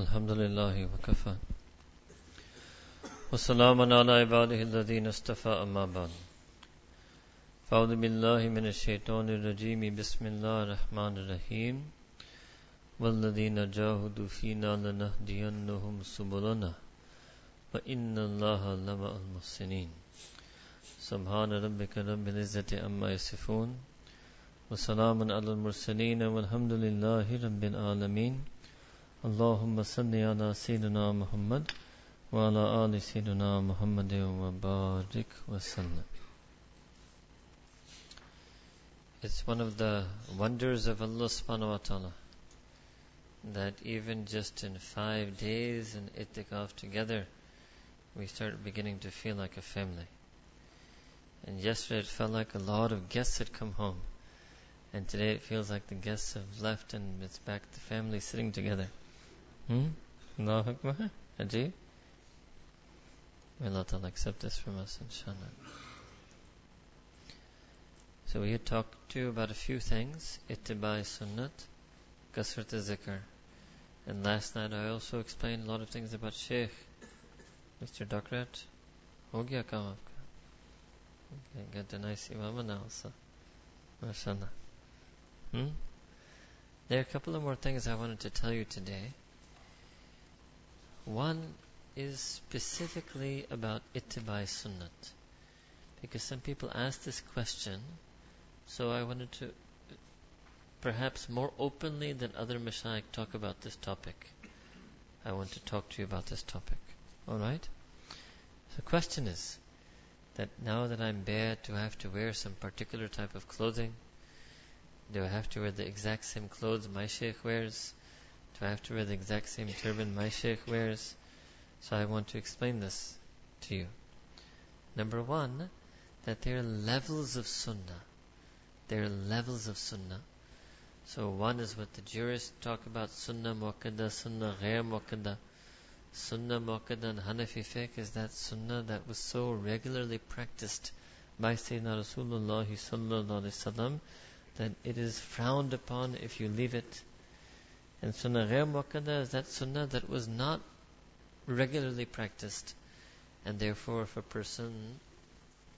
الحمد لله وكفى. وسلام على عباده الذين اصطفى أما بعد. فأعوذ بالله من الشيطان الرجيم. بسم الله الرحمن الرحيم. والذين جاهدوا فينا لنهدينهم سبلنا وإن الله لمع المحسنين. سبحان ربك رب العزة أما يصفون وسلام على المرسلين والحمد لله رب العالمين. اللهم صل على سيدنا محمد وعلى آل سيدنا محمد وبارك وسلم It's one of the wonders of Allah subhanahu wa ta'ala that even just in five days in itikaf together, we start beginning to feel like a family. And yesterday it felt like a lot of guests had come home. And today it feels like the guests have left and it's back the family sitting together. Hmm? Allahu Akbar. Ajib. May Allah Ta'ala accept this from us, inshallah. So we had talked to you about a few things. Ittibai sunnat, kasrat zikr. And last night I also explained a lot of things about Sheikh. Mr. Dokrat. Ho gaya kaam aapka. Okay, got a nice imam now also. MashaAllah. Hmm? There are a couple of more things I wanted to tell you today. One is specifically about ittibai sunnat. Because some people ask this question, so I wanted to perhaps more openly than other mashayikh talk about this topic. I want to talk to you about this topic. Alright? So the question is that now that I'm do I have to wear some particular type of clothing? Do I have to wear the exact same clothes my sheikh wears? Do I have to wear the exact same turban my sheikh wears? So I want to explain this to you. Number one, that there are levels of sunnah. There are levels of sunnah. So one is what the jurists talk about, sunnah muakkada, sunnah ghair muakkada. Sunnah muakkada and Hanafi fiqh is that sunnah that was so regularly practiced by Sayyidina Rasulullah sallallahu that it is frowned upon if you leave it. And sunnah ghair muakkada is that sunnah that was not regularly practiced. And therefore, if a person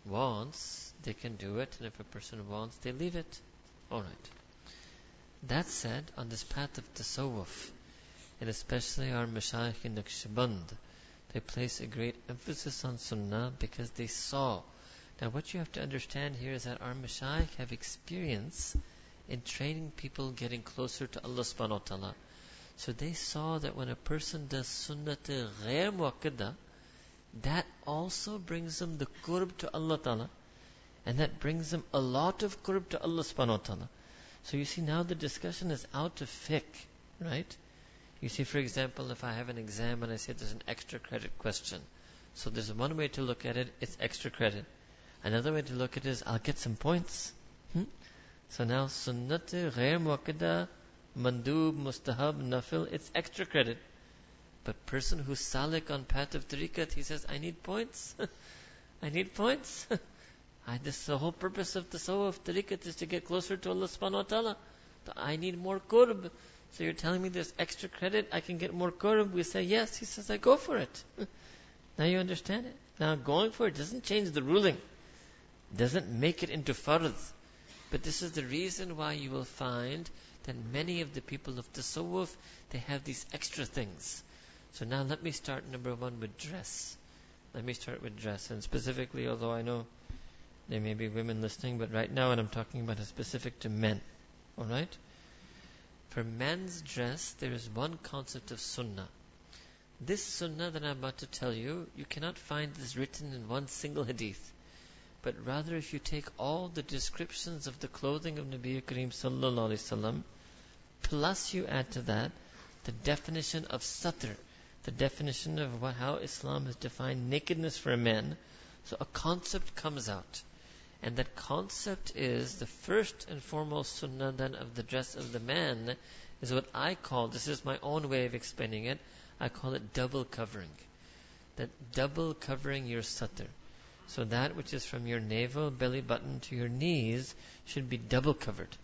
wants, they can do it, and if a person wants, they leave it. Alright. That said, on this path of tasawwuf, and especially our mashayikh in Naqshband, they place a great emphasis on sunnah because they saw. Now, what you have to understand here is that our mashayikh have experience in training people getting closer to Allah subhanahu wa ta'ala. So they saw that when a person does sunnat ghair muakkada, that also brings them the qurb to Allah ta'ala. And that brings them a lot of qurb to Allah subhanahu wa ta'ala. So you see now the discussion is out of fiqh, right? You see, for example, if I have an exam and I say there's an extra credit question. So there's one way to look at it, it's extra credit. Another way to look at it is I'll get some points. Hmm? So now sunnat ghair muakkada, mandub, mustahab, nafil, it's extra credit. But person who's salik on path of tariqat, he says, I need points. I need points. I, this the whole purpose of the soul of tariqat is to get closer to Allah subhanahu wa ta'ala. So I need more qurb. So you're telling me there's extra credit, I can get more qurb. We say yes. He says, I go for it. now you understand it. Now going for it doesn't change the ruling. Doesn't make it into fard. But this is the reason why you will find that many of the people of tasawwuf, they have these extra things. So now let me start number one with dress. Let me start with dress. And specifically, although I know there may be women listening, but right now what I'm talking about is specific to men. Alright? For men's dress, there is one concept of sunnah. This sunnah that I'm about to tell you, you cannot find this written in one single hadith. But rather, if you take all the descriptions of the clothing of Nabi Kareem Sallallahu Alaihi Wasallam, plus you add to that the definition of satr, the definition of what, how Islam has defined nakedness for a man, so a concept comes out. And that concept is the first and foremost sunnah then of the dress of the man is what I call, this is my own way of explaining it, I call it double covering. That double covering your satr. So that which is from your navel, belly button to your knees should be double covered.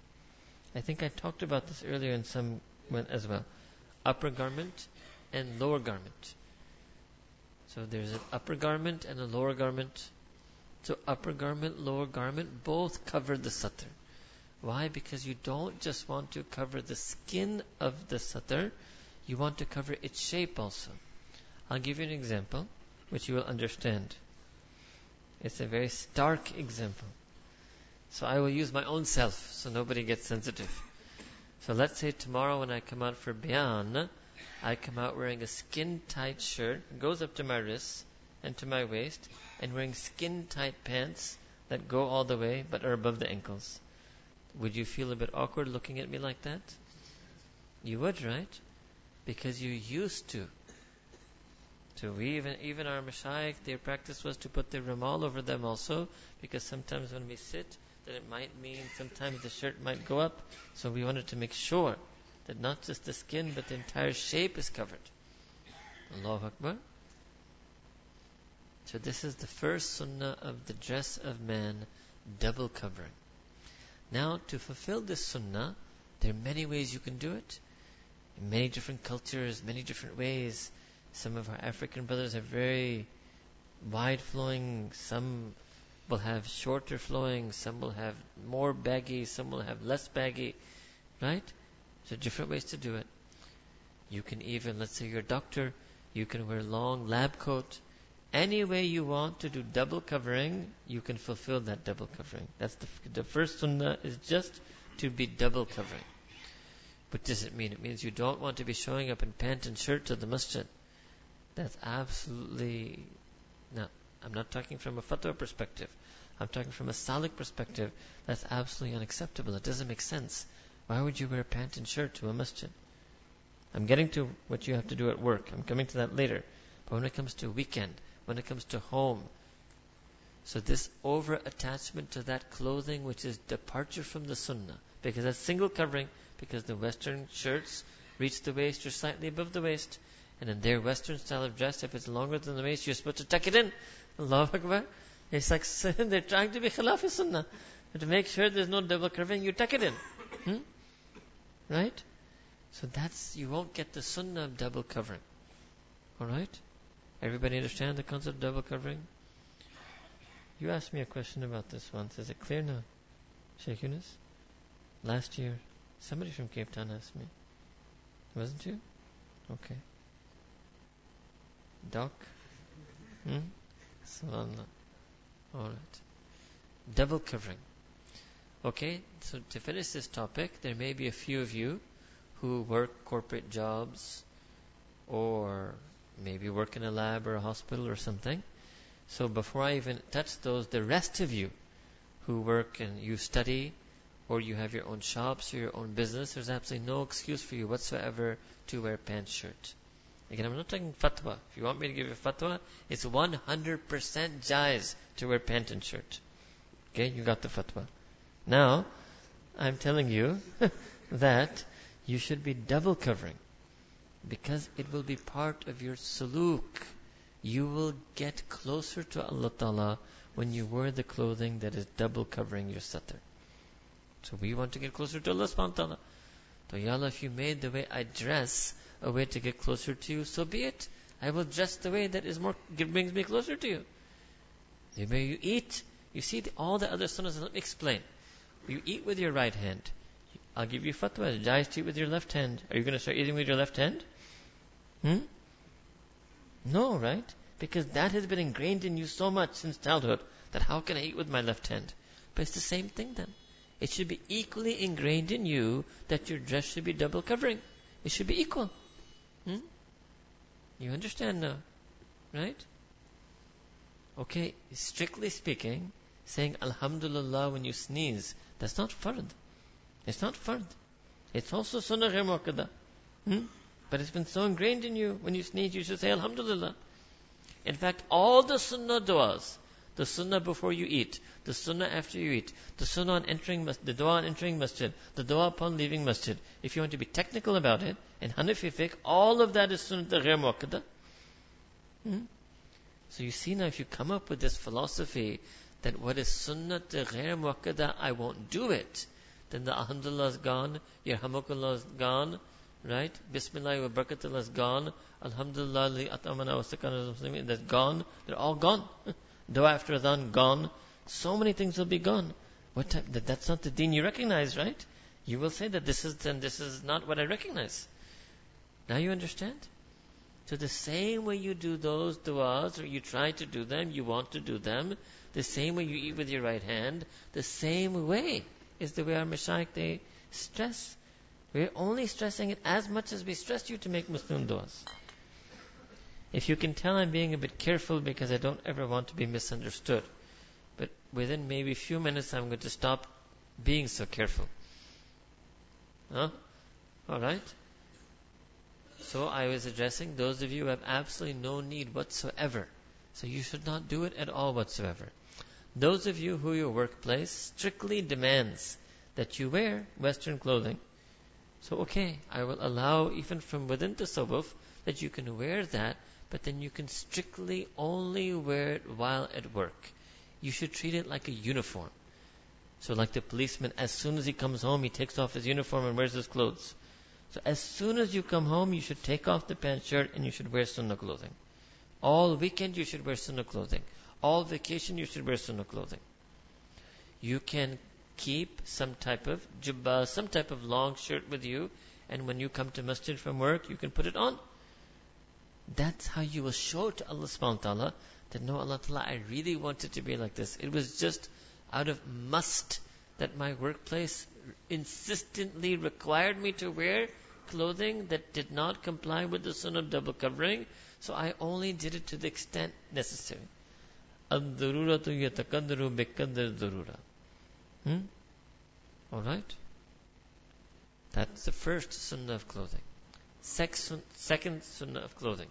I think I talked about this earlier in some as well. Upper garment, and lower garment. So there's an upper garment and a lower garment. So upper garment, lower garment, both cover the satar. Why? Because you don't just want to cover the skin of the satar, you want to cover its shape also. I'll give you an example, which you will understand. It's a very stark example. So I will use my own self, so nobody gets sensitive. So let's say tomorrow when I come out for Bayan, I come out wearing a skin tight shirt, goes up to my wrists and to my waist, and wearing skin tight pants that go all the way but are above the ankles. Would you feel a bit awkward looking at me like that? You would, right? Because you used to. So we even even our mashayikh, their practice was to put the rumal over them also, because sometimes when we sit, that it might mean sometimes the shirt might go up. So we wanted to make sure that not just the skin, but the entire shape is covered. Allahu Akbar. So this is the first sunnah of the dress of man, double covering. Now, to fulfill this sunnah, there are many ways you can do it. In many different cultures, many different ways. Some of our African brothers are very wide flowing, some will have shorter flowing, some will have more baggy, some will have less baggy, right? So different ways to do it. You can even, let's say you're a doctor, you can wear long lab coat. Any way you want to do double covering, you can fulfill that double covering. That's the, the first sunnah is just to be double covering. What does it mean? It means you don't want to be showing up in pant and shirt to the masjid. That's absolutely no. I'm not talking from a fatwa perspective. I'm talking from a salik perspective. That's absolutely unacceptable. It doesn't make sense. Why would you wear a pant and shirt to a masjid? I'm getting to what you have to do at work. I'm coming to that later. But when it comes to weekend, when it comes to home, so this over attachment to that clothing which is departure from the sunnah, because that's single covering, because the western shirts reach the waist or slightly above the waist, and in their western style of dress, if it's longer than the waist, you're supposed to tuck it in. Allahu Akbar. It's like they're trying to be khilaf sunnah. To make sure there's no double covering, you tuck it in. Hmm? Right? So that's, you won't get the sunnah of double covering. Alright? Everybody understand the concept of double covering? You asked me a question about this once. Is it clear now? Sheikh Yunus? Last year, somebody from Cape Town asked me. Wasn't you? Okay. Doc? Hmm? Subhanallah. Alright. Double covering. Okay, so to finish this topic, there may be a few of you who work corporate jobs or maybe work in a lab or a hospital or something. So before I even touch those, the rest of you who work and you study or you have your own shops or your own business, there's absolutely no excuse for you whatsoever to wear pants shirt. Again, I'm not talking fatwa. If you want me to give you fatwa, it's 100% jais to wear pant and shirt. Okay, you got the fatwa. Now, I'm telling you that you should be double covering because it will be part of your suluk. You will get closer to Allah Ta'ala when you wear the clothing that is double covering your satar. So we want to get closer to Allah subhanahu wa ta'ala. So Ya Allah, if you made the way I dress a way to get closer to you, so be it. I will dress the way that is more brings me closer to you. The way you eat, you see the, all the other sunnahs. Let me explain. You eat with your right hand. I'll give you fatwa. Jais to eat with your left hand. Are you going to start eating with your left hand? Hmm? No, right? Because that has been ingrained in you so much since childhood that how can I eat with my left hand? But it's the same thing then. It should be equally ingrained in you that your dress should be double covering. It should be equal. Hmm? You understand now, right? Okay, strictly speaking, saying Alhamdulillah when you sneeze, that's not fard. It's not fard. It's also sunnah ghair hmm? But it's been so ingrained in you, when you sneeze, you should say Alhamdulillah. In fact, all the sunnah du'as, the sunnah before you eat, the sunnah after you eat, the sunnah on entering the dua on entering masjid, the dua upon leaving masjid. If you want to be technical about it, in Hanafi fiqh, all of that is sunnah ghair muakkada. Hmm? So you see now, if you come up with this philosophy that what is sunnah ghair muakkada, I won't do it, then the alhamdulillah is gone, your hamakullah is gone, right? Bismillah wa barakatullah is gone. Alhamdulillah li atamana wa sakana that's gone. They're all gone. Dua after adhan, gone. So many things will be gone. What type, that, that's not the deen you recognize, right? You will say that this is, and this is not what I recognize. Now you understand? So the same way you do those du'as, or you try to do them, you want to do them, the same way you eat with your right hand, the same way is the way our Mashaykh, they stress. We're only stressing it as much as we stress you to make Muslim du'as. If you can tell I'm being a bit careful because I don't ever want to be misunderstood. But within maybe a few minutes I'm going to stop being so careful. Huh? Alright? So I was addressing those of you who have absolutely no need whatsoever. So you should not do it at all whatsoever. Those of you who your workplace strictly demands that you wear Western clothing. So okay, I will allow even from within the tasawwuf that you can wear that, but then you can strictly only wear it while at work. You should treat it like a uniform. So like the policeman, as soon as he comes home, he takes off his uniform and wears his clothes. So as soon as you come home, you should take off the pant shirt and you should wear sunnah clothing. All weekend you should wear sunnah clothing. All vacation you should wear sunnah clothing. You can keep some type of jubba, some type of long shirt with you, and when you come to masjid from work, you can put it on. That's how you will show to Allah subhanahu wa ta'ala that no Allah ta'ala, I really wanted to be like this. It was just out of must that my workplace insistently required me to wear clothing that did not comply with the sunnah of double covering, so I only did it to the extent necessary. الضرورة يتقدر بقدر الضرورة. Hmm? Alright? That's the first sunnah of clothing. Second sunnah of clothing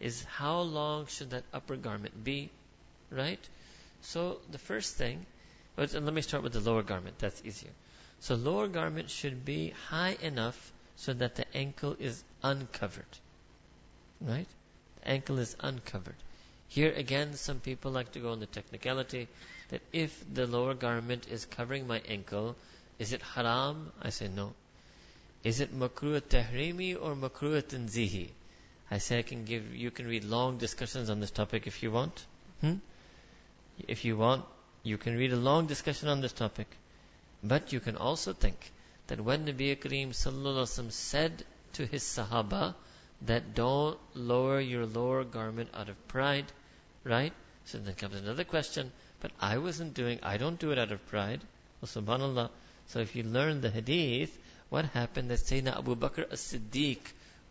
is how long should that upper garment be? Right? So the first thing, let me start with the lower garment. That's easier. So lower garment should be high enough so that the ankle is uncovered. Right? The ankle is uncovered. Here again, some people like to go on the technicality that if the lower garment is covering my ankle, is it haram? I say no. Is it makruh tahrimi or makruh tanzihi? I say I can give, you can read long discussions on this topic if you want. Hmm? If you want, you can read a long discussion on this topic. But you can also think that when Nabi Kareem sallallahu said to his Sahaba that don't lower your lower garment out of pride, right? So then comes another question, but I wasn't doing, I don't do it out of pride. Well, subhanAllah. So if you learn the hadith, what happened that Sayyidina Abu Bakr as-Siddiq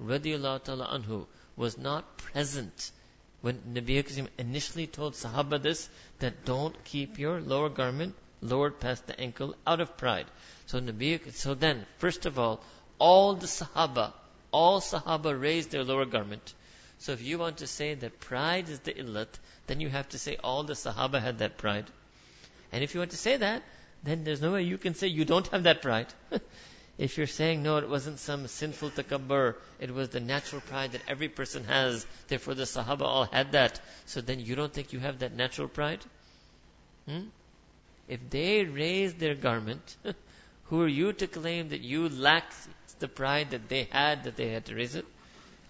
radiallahu ta'ala anhu was not present when Nabi Karim initially told Sahaba this, that don't keep your lower garment lowered past the ankle out of pride. So Nabi, so then, first of all, all the Sahaba, all Sahaba raised their lower garment. So if you want to say that pride is the illat, then you have to say all the Sahaba had that pride. And if you want to say that, then there's no way you can say you don't have that pride. if you're saying no, it wasn't some sinful takabbur, it was the natural pride that every person has, therefore the Sahaba all had that, so then you don't think you have that natural pride? Hmm? If they raise their garment, who are you to claim that you lack the pride that they had, that they had to raise it?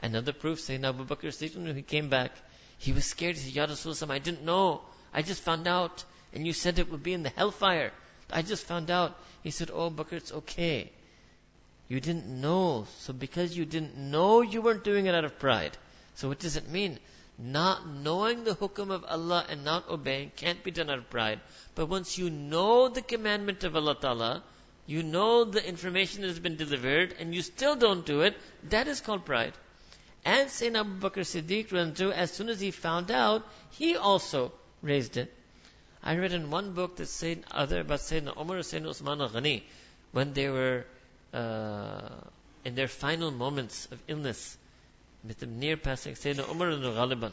Another proof, Sayyidina Abu Bakr Siddiq, when he came back, he was scared. He said, Ya Rasulullah, I didn't know. I just found out. And you said it would be in the hellfire. I just found out. He said, Oh, Bakr, it's okay. You didn't know. So because you didn't know, you weren't doing it out of pride. So what does it mean? Not knowing the hukum of Allah and not obeying can't be done out of pride. But once you know the commandment of Allah Ta'ala, you know the information that has been delivered, and you still don't do it, that is called pride. And Sayyidina Abu Bakr Siddiq, as soon as he found out, he also raised it. I read in one book that said other about Sayyidina Umar Sayyidina Usman al-Ghani, when they were uh, in their final moments of illness, with the near passing Sayyidina Umar al-Ghaliban.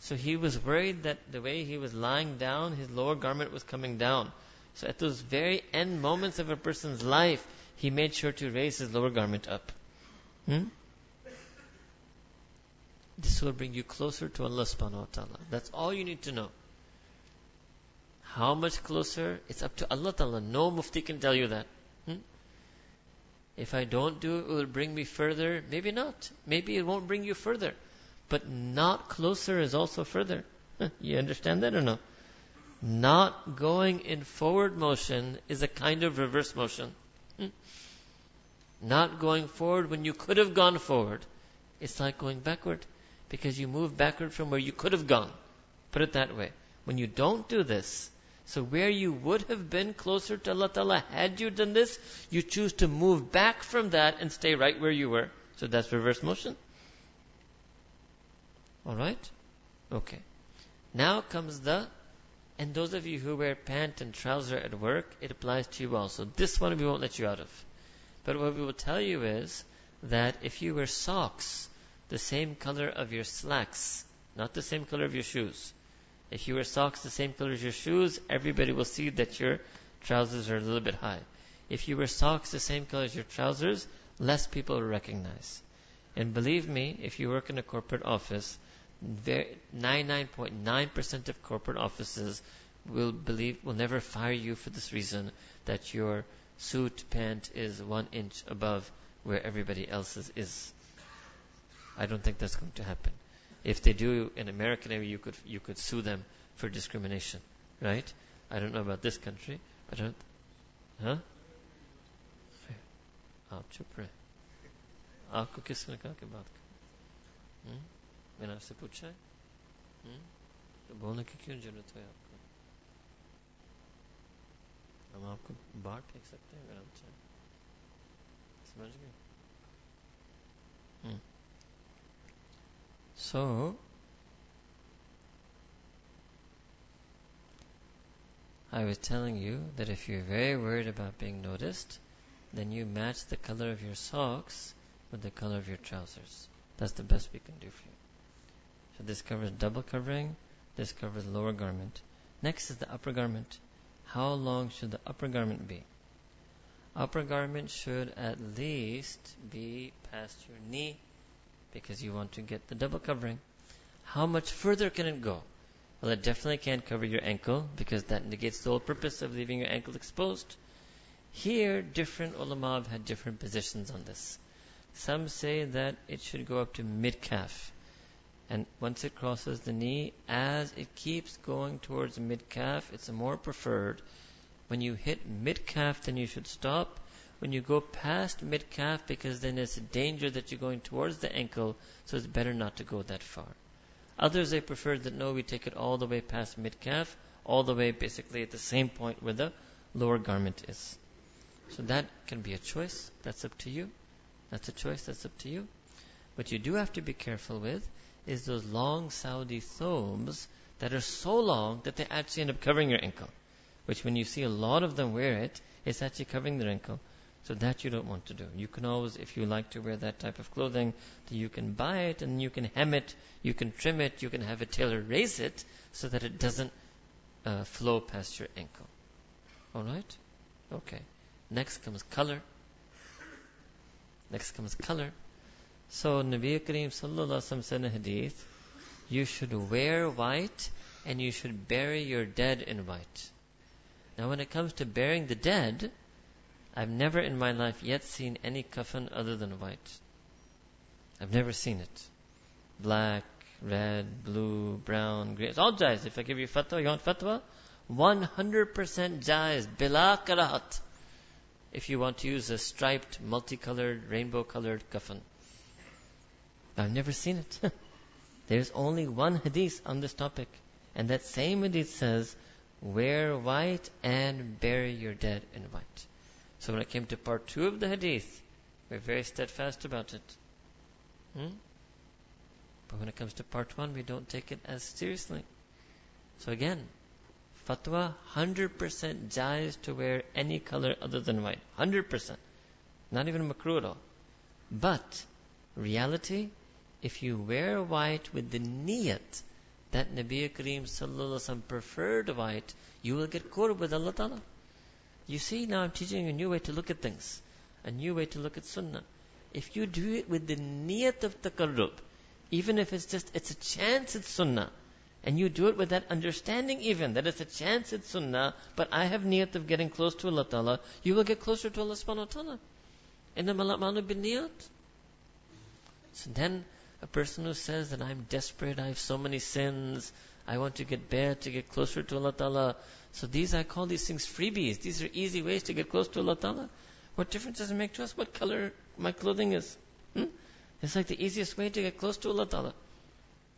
So he was worried that the way he was lying down, his lower garment was coming down. So at those very end moments of a person's life, he made sure to raise his lower garment up. Hmm? This will bring you closer to Allah subhanahu wa ta'ala. That's all you need to know. How much closer? It's up to Allah ta'ala. No mufti can tell you that. Hmm? If I don't do it, will it bring me further? Maybe not. Maybe it won't bring you further. But not closer is also further. you understand that or no? Not going in forward motion is a kind of reverse motion. Hmm. Not going forward when you could have gone forward. It's like going backward because you move backward from where you could have gone. Put it that way. When you don't do this, so where you would have been closer to Allah Ta'ala had you done this, you choose to move back from that and stay right where you were. So that's reverse motion. Alright? Okay. Now comes the, and those of you who wear pant and trouser at work, it applies to you also. This one we won't let you out of. But what we will tell you is that if you wear socks, the same color of your slacks, not the same color of your shoes, if you wear socks the same color as your shoes, everybody will see that your trousers are a little bit high. If you wear socks the same color as your trousers, less people will recognize. And believe me, if you work in a corporate office, 99.9% of corporate offices will believe will never fire you for this reason that your suit pant is one inch above where everybody else's is. I don't think that's going to happen. If they do in American area, you could you could sue them for discrimination, right? I don't know about this country, but I don't, huh? आप चुप रहे आपको किसने कहा कि बात कर मैंने आपसे पूछा है हुँ? तो बोलने की क्यों जरूरत है आपको हम आपको बाहर फेंक सकते हैं अगर हम चाहें समझ गए so, I was telling you that if you're very worried about being noticed, then you match the color of your socks with the color of your trousers. That's the best we can do for you. So this covers double covering, this covers lower garment. Next is the upper garment. How long should the upper garment be? Upper garment should at least be past your knee because you want to get the double covering. How much further can it go? Well, it definitely can't cover your ankle because that negates the whole purpose of leaving your ankle exposed. Here, different ulama have had different positions on this. Some say that it should go up to mid calf. And once it crosses the knee, as it keeps going towards mid calf, it's more preferred. When you hit mid calf, then you should stop when you go past mid calf because then there's a danger that you're going towards the ankle, so it's better not to go that far. Others they prefer that no, we take it all the way past mid calf, all the way basically at the same point where the lower garment is. So that can be a choice. That's up to you. That's a choice. That's up to you. What you do have to be careful with is those long Saudi thobes that are so long that they actually end up covering your ankle. Which when you see a lot of them wear it, it's actually covering their ankle. So that you don't want to do. You can always, if you like to wear that type of clothing, you can buy it and you can hem it, you can trim it, you can have a tailor raise it so that it doesn't uh, flow past your ankle. Alright? Okay. Next comes color. Next comes color. So Nabi Kareem sallallahu said in a hadith, you should wear white and you should bury your dead in white. Now when it comes to burying the dead, I've never in my life yet seen any kafan other than white. I've never seen it. Black, red, blue, brown, green. It's all jais. If I give you fatwa, you want fatwa? 100% jais. Bila karahat. If you want to use a striped, multicolored, rainbow colored kafan. I've never seen it. There's only one hadith on this topic. And that same hadith says, wear white and bury your dead in white. So when it came to part two of the hadith, we're very steadfast about it. Hmm? But when it comes to part one, we don't take it as seriously. So again, fatwa 100% jais to wear any color other than white. 100%. Not even makruh at all. But, reality, if you wear white with the niyat that Nabi Kareem preferred white, you will get qurb with Allah Ta'ala. You see, now I'm teaching you a new way to look at things, a new way to look at sunnah. If you do it with the niyat of taqarrub, even if it's just, it's a chance it's sunnah, and you do it with that understanding even, that it's a chance it's sunnah, but I have niyat of getting close to Allah Ta'ala, you will get closer to Allah subhanahu wa ta'ala. إِنَّمَا الْأَعْمَالُ بِالنِّيَّاتِ So then, a person who says that I'm desperate, I have so many sins, I want to get better, to get closer to Allah Ta'ala. So these, I call these things freebies. These are easy ways to get close to Allah Ta'ala. What difference does it make to us what color my clothing is? Hmm? It's like the easiest way to get close to Allah Ta'ala.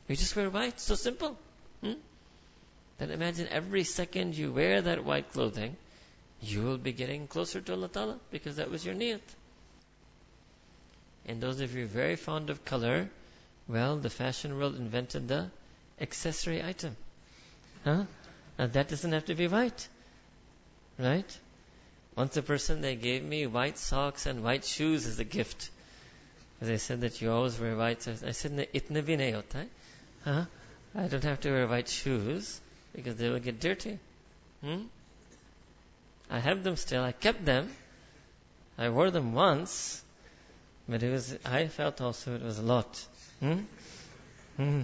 We just wear white, so simple. Hmm? Then imagine every second you wear that white clothing, you will be getting closer to Allah Ta'ala because that was your niyat. And those of you very fond of color, well, the fashion world invented the accessory item. Huh? Now that doesn't have to be white. Right? Once a person, they gave me white socks and white shoes as a gift. They said that you always wear white. socks. I said, itna bhi nahi hota Huh? I don't have to wear white shoes because they will get dirty. Hmm? I have them still. I kept them. I wore them once, but it was. I felt also it was a lot. Hmm? Hmm.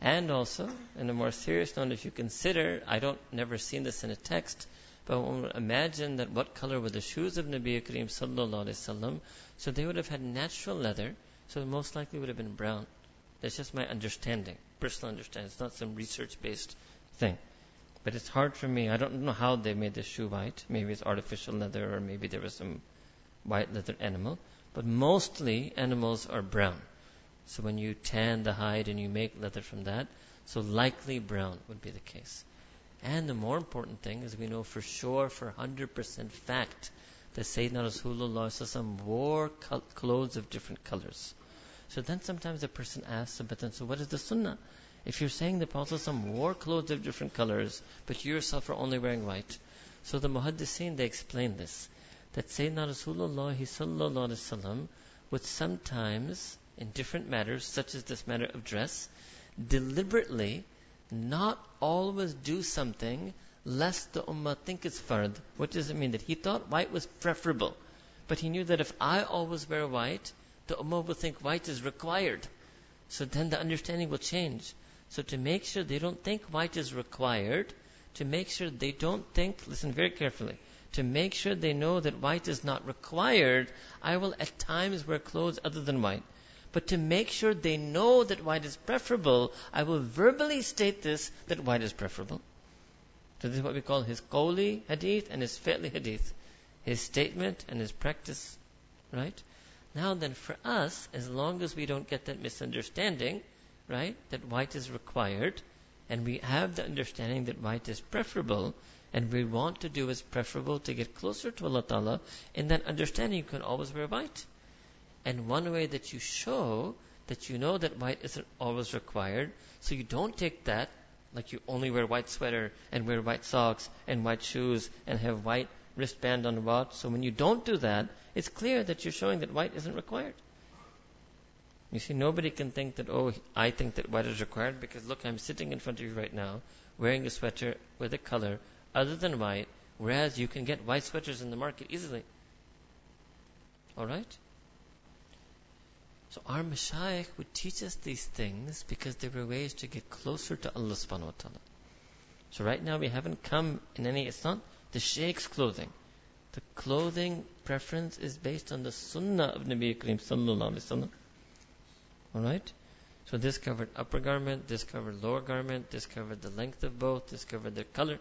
And also, in a more serious note, if you consider, I don't never seen this in a text, but imagine that what color were the shoes of Nabi Kareem sallallahu alaihi wasallam? So they would have had natural leather, so most likely would have been brown. That's just my understanding, personal understanding. It's not some research-based thing. But it's hard for me. I don't know how they made the shoe white. Maybe it's artificial leather, or maybe there was some white leather animal. But mostly animals are brown. So when you tan the hide and you make leather from that, so likely brown would be the case. And the more important thing is we know for sure, for 100% fact, that Sayyidina Rasulullah wore clothes of different colors. So then sometimes a person asks, but then so what is the sunnah? If you're saying the Prophet wore clothes of different colors, but you yourself are only wearing white. So the Muhaddisin, they explain this. That Sayyidina Rasulullah would sometimes in different matters, such as this matter of dress, deliberately not always do something lest the ummah think it's fard. What does it mean? That he thought white was preferable. But he knew that if I always wear white, the ummah will think white is required. So then the understanding will change. So to make sure they don't think white is required, to make sure they don't think, listen very carefully, to make sure they know that white is not required, I will at times wear clothes other than white. But to make sure they know that white is preferable, I will verbally state this, that white is preferable. So this is what we call his qawli hadith and his fi'li hadith. His statement and his practice. Right? Now then, for us, as long as we don't get that misunderstanding, right, that white is required, and we have the understanding that white is preferable, and we want to do as preferable to get closer to Allah Ta'ala, in that understanding you can always wear white. And one way that you show that you know that white isn't always required, so you don't take that, like you only wear white sweater and wear white socks and white shoes and have white wristband on the watch. So when you don't do that, it's clear that you're showing that white isn't required. You see, nobody can think that, oh, I think that white is required because look, I'm sitting in front of you right now wearing a sweater with a color other than white, whereas you can get white sweaters in the market easily. Alright? So our mashayikh would teach us these things because they were ways to get closer to Allah subhanahu wa ta'ala. So right now we haven't come in any, it's not the shaykh's clothing. The clothing preference is based on the sunnah of Nabi Kareem sallallahu alaihi wasallam. Alright? So this covered upper garment, this covered lower garment, this covered the length of both, this covered the color.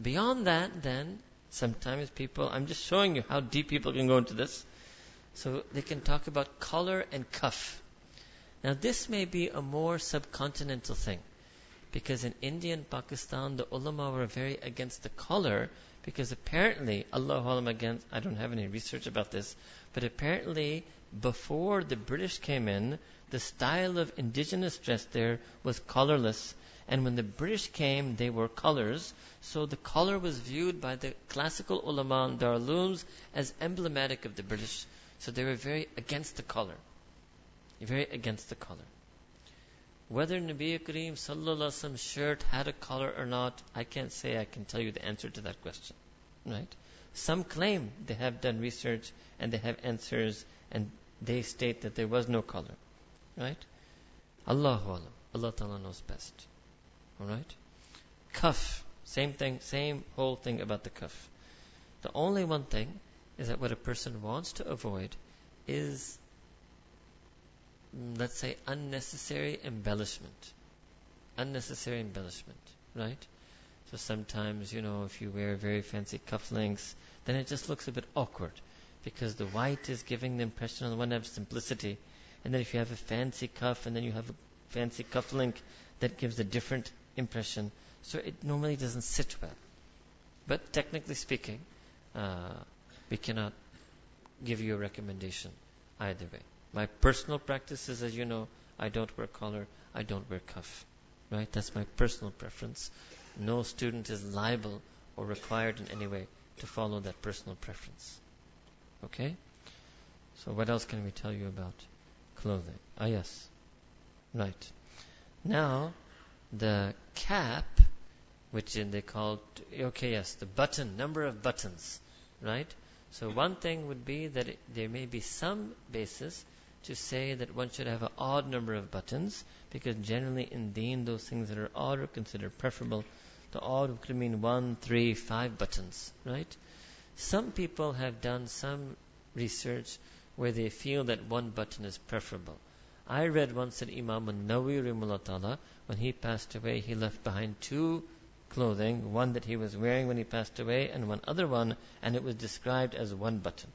Beyond that, then, sometimes people, I'm just showing you how deep people can go into this. So they can talk about color and cuff. Now this may be a more subcontinental thing. Because in India and Pakistan, the ulama were very against the color because apparently, Allah Alam against, I don't have any research about this, but apparently before the British came in, the style of indigenous dress there was colorless. And when the British came, they wore colors. So the color was viewed by the classical ulama and darulooms as emblematic of the British. So they were very against the color. Very against the color. Whether Nabi Kareem Sallallahu shirt had a color or not, I can't say I can tell you the answer to that question. Right? Some claim they have done research and they have answers and they state that there was no color. Right? Allahu Alam. Allah Ta'ala knows best. Alright? Cuff. Same thing, same whole thing about the cuff. The only one thing is that what a person wants to avoid is, mm, let's say, unnecessary embellishment. Unnecessary embellishment, right? So sometimes, you know, if you wear very fancy cufflinks, then it just looks a bit awkward because the white is giving the impression on the one hand of simplicity, and then if you have a fancy cuff and then you have a fancy cufflink, that gives a different impression. So it normally doesn't sit well. But technically speaking, uh, we cannot give you a recommendation either way. My personal practice is, as you know, I don't wear collar, I don't wear cuff. Right? That's my personal preference. No student is liable or required in any way to follow that personal preference. Okay? So what else can we tell you about clothing? Ah, yes. Right. Now, the cap, which they call, okay, yes, the button, number of buttons, right? So one thing would be that it, there may be some basis to say that one should have an odd number of buttons, because generally in deen, those things that are odd are considered preferable. The odd could mean one, three, five buttons, right? Some people have done some research where they feel that one button is preferable. I read once that Imam Nawawi when he passed away, he left behind two clothing, one that he was wearing when he passed away, and one other one, and it was described as one button.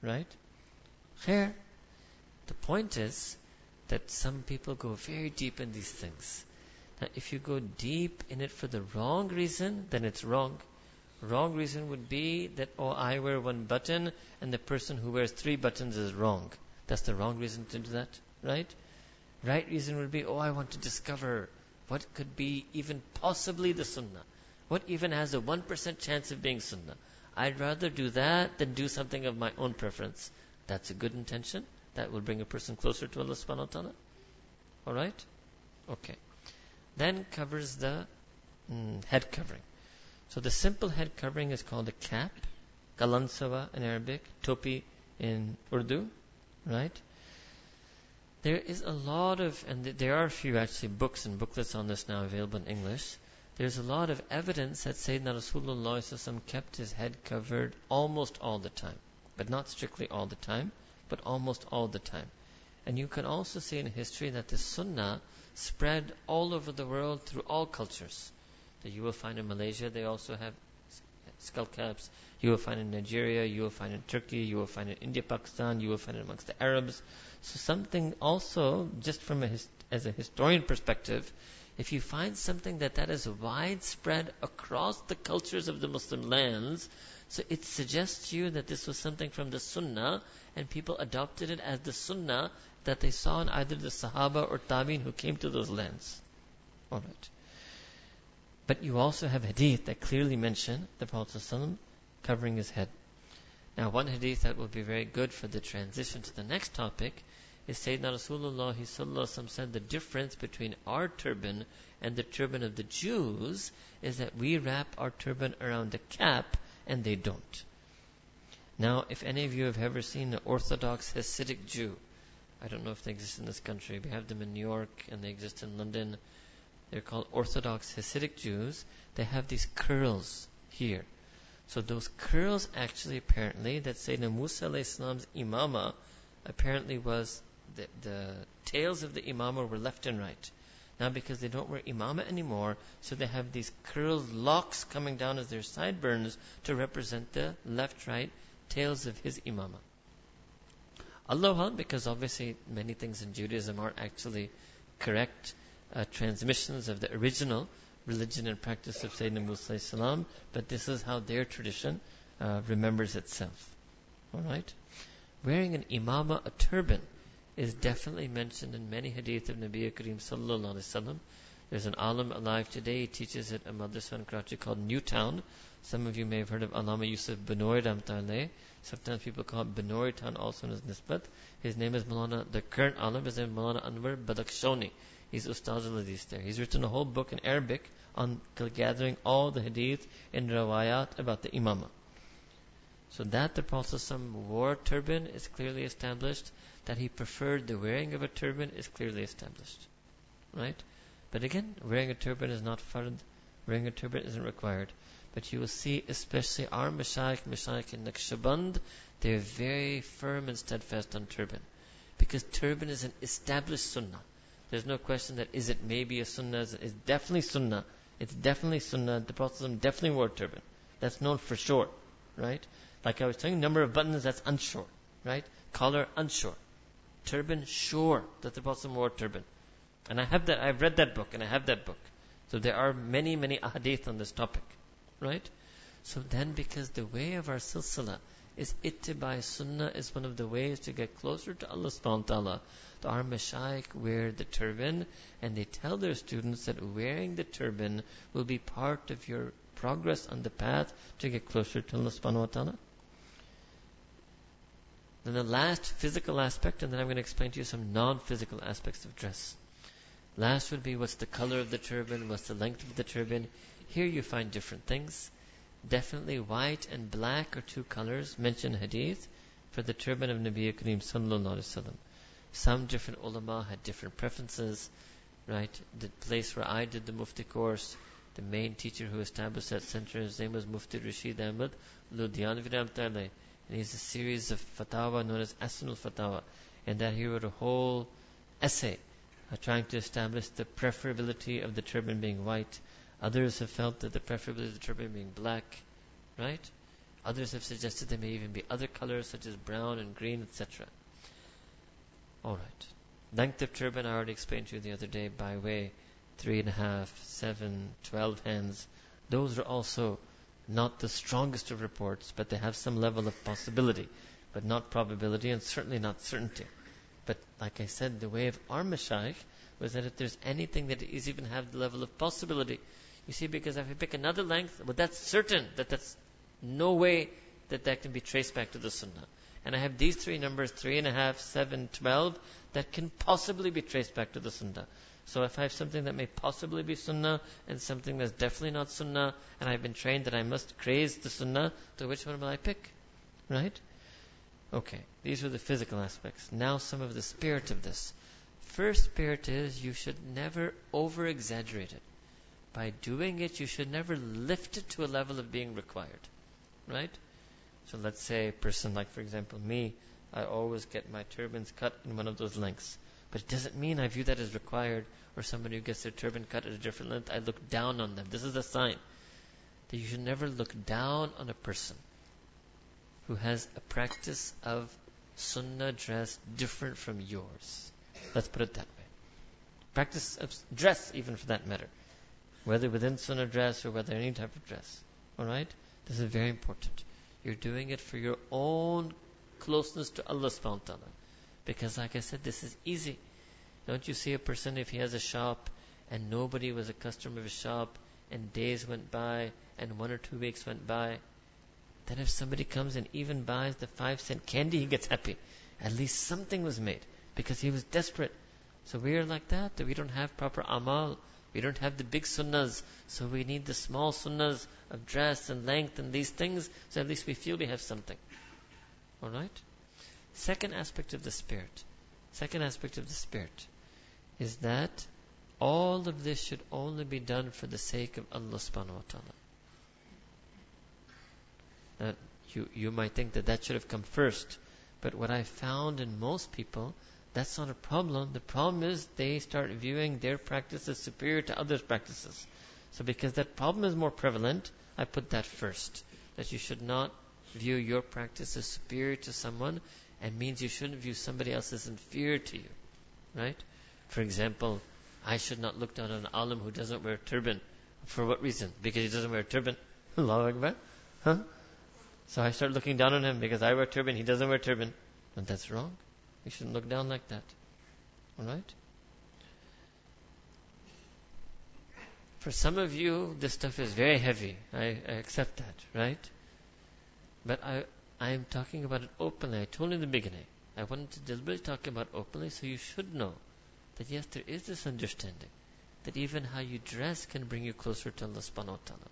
Right? Here, the point is that some people go very deep in these things. Now, if you go deep in it for the wrong reason, then it's wrong. Wrong reason would be that, oh, I wear one button, and the person who wears three buttons is wrong. That's the wrong reason to do that right? Right reason would be, oh, I want to discover what could be even possibly the sunnah. What even has a 1% chance of being sunnah. I'd rather do that than do something of my own preference. That's a good intention. That will bring a person closer to Allah subhanahu wa ta'ala. Alright? Okay. Then covers the mm, head covering. So the simple head covering is called a cap, kalansawa in Arabic, topi in Urdu, right? There is a lot of, and there are a few actually books and booklets on this now available in English. There's a lot of evidence that Sayyidina Rasulullah kept his head covered almost all the time. But not strictly all the time, but almost all the time. And you can also see in history that the Sunnah spread all over the world through all cultures. That you will find in Malaysia, they also have skull caps. You will find in Nigeria, you will find in Turkey, you will find in India, Pakistan, you will find it amongst the Arabs. So something also, just from a as a historian perspective, if you find something that that is widespread across the cultures of the Muslim lands, so it suggests to you that this was something from the Sunnah, and people adopted it as the Sunnah that they saw in either the Sahaba or Tabi'in who came to those lands. Alright. But you also have hadith that clearly mention the Prophet ﷺ covering his head. Now, one hadith that will be very good for the transition to the next topic is Sayyidina Rasulullah ﷺ said the difference between our turban and the turban of the Jews is that we wrap our turban around the cap and they don't. Now, if any of you have ever seen an Orthodox Hasidic Jew, I don't know if they exist in this country. We have them in New York and they exist in London. They're called Orthodox Hasidic Jews. They have these curls here. So those curls actually apparently that Sayyidina Musa Islam's imama apparently was the, the tails of the imama were left and right. Now because they don't wear imama anymore, so they have these curled locks coming down as their sideburns to represent the left-right tails of his imama. Allah because obviously many things in Judaism aren't actually correct uh, transmissions of the original religion and practice of Sayyidina Musa salam, but this is how their tradition uh, remembers itself. Alright? Wearing an imama, a turban, is definitely mentioned in many hadith of Nabi Kareem sallallahu alaihi wasallam. There's an alim alive today, he teaches at a madrasa in Karachi called Newtown. Some of you may have heard of Allama Yusuf Benoy Ramtaleh. Sometimes people call it Binori Town also known as Nisbat. His name is Malana, the current alim is Malana Anwar Badakhshani. He's Ustaz al Hadith there. He's written a whole book in Arabic on gathering all the hadith in rawayat about the imamah. So that the Prophet wore turban is clearly established. That he preferred the wearing of a turban is clearly established. Right? But again, wearing a turban is not fard. Wearing a turban isn't required. But you will see, especially our Mashaykh, Mashaykh in Naqshband, they're very firm and steadfast on turban. Because turban is an established sunnah. There's no question that is it maybe a sunnah? It's definitely sunnah. It's definitely sunnah. The Prophet definitely wore turban. That's known for sure, right? Like I was telling you, number of buttons, that's unsure, right? Collar, unsure. Turban, sure that the Prophet wore turban. And I have that, I've read that book, and I have that book. So there are many, many ahadith on this topic, right? So then, because the way of our silsila is ittibai sunnah is one of the ways to get closer to Allah subhanahu wa ta'ala. Our mashayikh wear the turban and they tell their students that wearing the turban will be part of your progress on the path to get closer to Allah subhanahu wa ta'ala. Then the last physical aspect, and then I'm going to explain to you some non-physical aspects of dress. Last would be what's the color of the turban, what's the length of the turban. Here you find different things. Definitely white and black are two colors mentioned hadith for the turban of Nabi Kareem sallallahu alaihi wasallam. Some different ulama had different preferences, right? The place where I did the mufti course, the main teacher who established that center, his name was Mufti Rashid Ahmad Ludhianvi and he has a series of fatwa known as Ahsanul Fatawa, and that he wrote a whole essay uh, trying to establish the preferability of the turban being white Others have felt that the preferability of the turban being black, right? Others have suggested there may even be other colors such as brown and green, etc. Alright. Length of turban I already explained to you the other day by way three and a half, seven, twelve hands. Those are also not the strongest of reports, but they have some level of possibility, but not probability and certainly not certainty. But like I said, the way of our was that if there's anything that is even have the level of possibility, you see, because if I pick another length, well, that's certain that that's no way that that can be traced back to the Sunnah. And I have these three numbers, three and a half, seven, twelve, that can possibly be traced back to the Sunnah. So if I have something that may possibly be Sunnah and something that's definitely not Sunnah, and I've been trained that I must praise the Sunnah, so which one will I pick? Right? Okay, these are the physical aspects. Now some of the spirit of this. First spirit is you should never over exaggerate it by doing it, you should never lift it to a level of being required. Right? So let's say a person like, for example, me, I always get my turbans cut in one of those lengths. But it doesn't mean I view that as required, or somebody who gets their turban cut at a different length, I look down on them. This is a sign that you should never look down on a person who has a practice of sunnah dress different from yours. Let's put it that way. Practice of dress, even for that matter whether within sunnah dress or whether any type of dress. Alright? This is very important. You're doing it for your own closeness to Allah subhanahu wa ta'ala. Because like I said, this is easy. Don't you see a person if he has a shop and nobody was a customer of his shop and days went by and one or two weeks went by, then if somebody comes and even buys the five cent candy, he gets happy. At least something was made because he was desperate. So we are like that, that we don't have proper amal we don't have the big sunnahs, so we need the small sunnahs of dress and length and these things, so at least we feel we have something. Alright? Second aspect of the Spirit. Second aspect of the Spirit is that all of this should only be done for the sake of Allah subhanahu wa ta'ala. Now, you, you might think that that should have come first, but what I found in most people that's not a problem. The problem is they start viewing their practice as superior to others' practices. So because that problem is more prevalent, I put that first. That you should not view your practice as superior to someone and means you shouldn't view somebody else as inferior to you. Right? For example, I should not look down on an alim who doesn't wear a turban. For what reason? Because he doesn't wear a turban. Allahu Akbar. Huh? So I start looking down on him because I wear a turban, he doesn't wear a turban. And that's wrong. We shouldn't look down like that. Alright? For some of you, this stuff is very heavy. I, I accept that, right? But I, I am talking about it openly. I told you in the beginning. I wanted to deliberately talk about openly so you should know that yes, there is this understanding that even how you dress can bring you closer to Allah subhanahu wa ta'ala.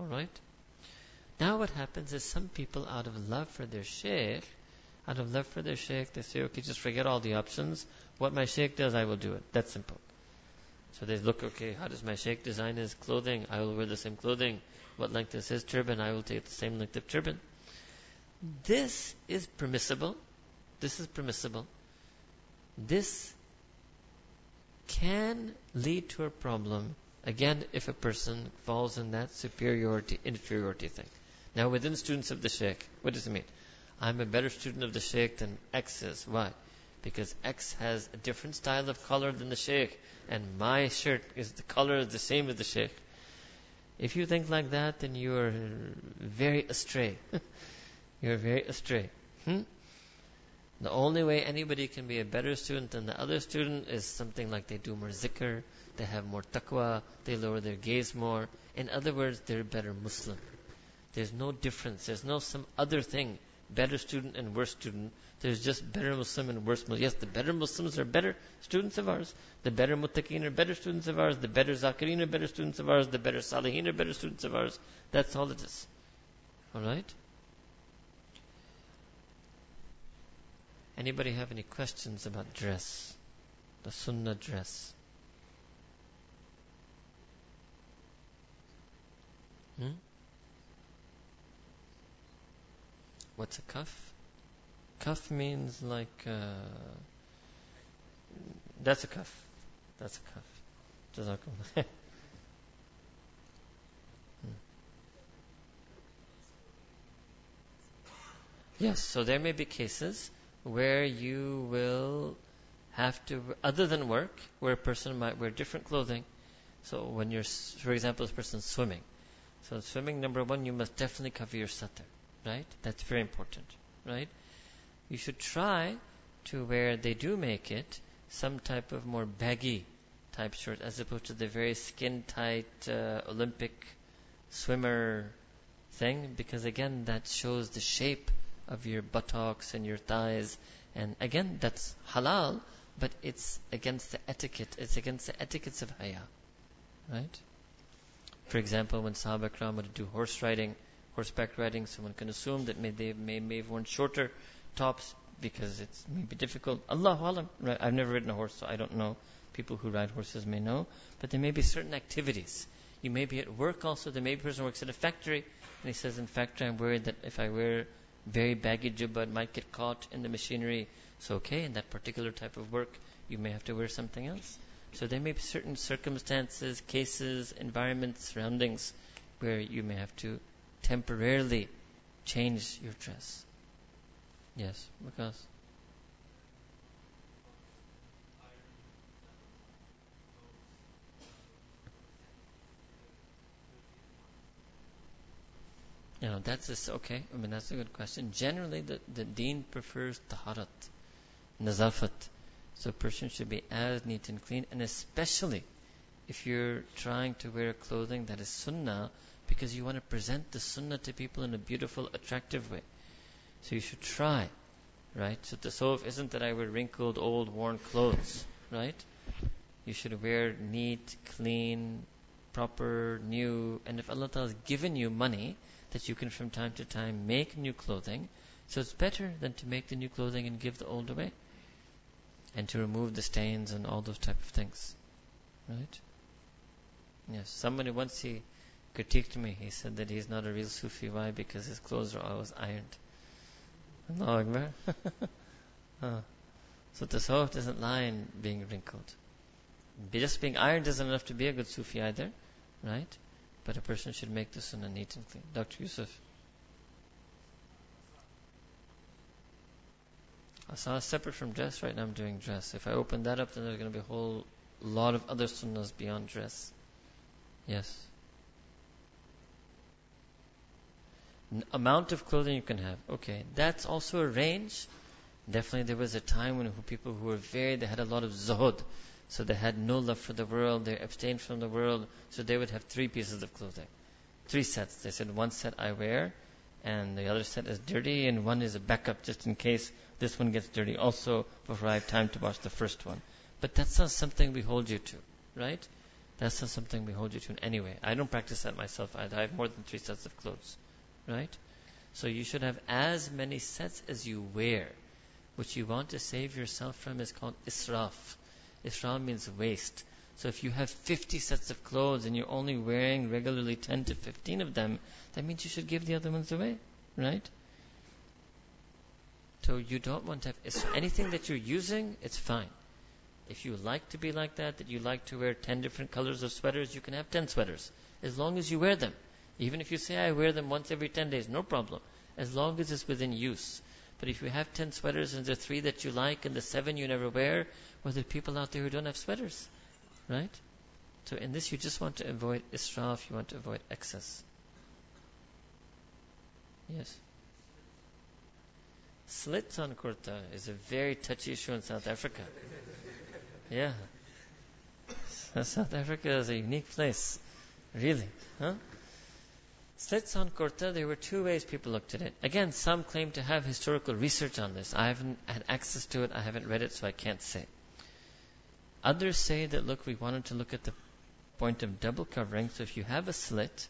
Alright? Now what happens is some people out of love for their shaykh out of love for their sheikh, they say, okay, just forget all the options. What my sheikh does, I will do it. That's simple. So they look, okay, how does my sheikh design his clothing? I will wear the same clothing. What length is his turban? I will take the same length of turban. This is permissible. This is permissible. This can lead to a problem, again, if a person falls in that superiority, inferiority thing. Now, within students of the sheikh, what does it mean? I'm a better student of the sheikh than X is. Why? Because X has a different style of color than the sheikh, and my shirt is the color the same as the sheikh. If you think like that, then you are very astray. You're very astray. Hmm? The only way anybody can be a better student than the other student is something like they do more zikr, they have more taqwa, they lower their gaze more. In other words, they're a better Muslim. There's no difference. There's no some other thing. Better student and worse student. There's just better Muslim and worse Muslim. Yes, the better Muslims are better students of ours. The better muttaqeen are better students of ours. The better zakirin are better students of ours. The better salihin are better students of ours. That's all it is. Alright? Anybody have any questions about dress? The sunnah dress? Hmm? What's a cuff? Cuff means like uh, that's a cuff. That's a cuff. Jazakumullah. Hmm. Yes, so there may be cases where you will have to, other than work, where a person might wear different clothing. So when you're, for example, this person's swimming. So swimming, number one, you must definitely cover your satar, right? That's very important, right? You should try to where they do make it some type of more baggy type shirt as opposed to the very skin tight uh, Olympic swimmer thing because again that shows the shape of your buttocks and your thighs. And again, that's halal, but it's against the etiquette. It's against the etiquettes of haya. Right? For example, when Sahaba Kram would do horse riding, horseback riding, someone can assume that may they may, may have worn shorter tops because it's maybe difficult. Allah alam. I've never ridden a horse, so I don't know. People who ride horses may know. But there may be certain activities. You may be at work also. There may be a person who works at a factory, and he says, in factory, I'm worried that if I wear very baggy jubba might get caught in the machinery. So, okay, in that particular type of work, you may have to wear something else. So, there may be certain circumstances, cases, environments, surroundings where you may have to temporarily change your dress. Yes, because. You know, that's just okay. I mean, that's a good question. Generally, the, the deen prefers taharat, nazafat. So a person should be as neat and clean, and especially if you're trying to wear clothing that is sunnah, because you want to present the sunnah to people in a beautiful, attractive way. So you should try, right? So the tasawwuf isn't that I wear wrinkled, old, worn clothes, right? You should wear neat, clean, proper, new, and if Allah has given you money, that you can from time to time make new clothing. So it's better than to make the new clothing and give the old away. And to remove the stains and all those type of things. Right? Yes. Somebody once he critiqued me. He said that he's not a real Sufi. Why? Because his clothes are always ironed. Allah Akbar. uh, so doesn't lie in being wrinkled. Just being ironed isn't enough to be a good Sufi either. Right? But a person should make the sunnah neat and clean. Dr. Yusuf. Asana separate from dress. Right now I'm doing dress. If I open that up, then there's going to be a whole lot of other sunnahs beyond dress. Yes. Amount of clothing you can have. Okay, that's also a range. Definitely, there was a time when people who were very, they had a lot of zuhud. So they had no love for the world, they abstained from the world, so they would have three pieces of clothing. Three sets. They said one set I wear, and the other set is dirty, and one is a backup just in case this one gets dirty also before I have time to wash the first one. But that's not something we hold you to, right? That's not something we hold you to in any way. I don't practice that myself either. I have more than three sets of clothes, right? So you should have as many sets as you wear. What you want to save yourself from is called israf. Israf means waste. So if you have 50 sets of clothes and you're only wearing regularly 10 to 15 of them, that means you should give the other ones away, right? So you don't want to have anything that you're using, it's fine. If you like to be like that, that you like to wear 10 different colors of sweaters, you can have 10 sweaters. As long as you wear them. Even if you say, I wear them once every 10 days, no problem. As long as it's within use. But if you have 10 sweaters and are three that you like and the seven you never wear, well, there are people out there who don't have sweaters. Right? So in this, you just want to avoid israf, you want to avoid excess. Yes. Slits on kurta is a very touchy issue in South Africa. Yeah. South Africa is a unique place. Really. Huh? Slits on kurta, there were two ways people looked at it. Again, some claim to have historical research on this. I haven't had access to it, I haven't read it, so I can't say. Others say that, look, we wanted to look at the point of double covering, so if you have a slit,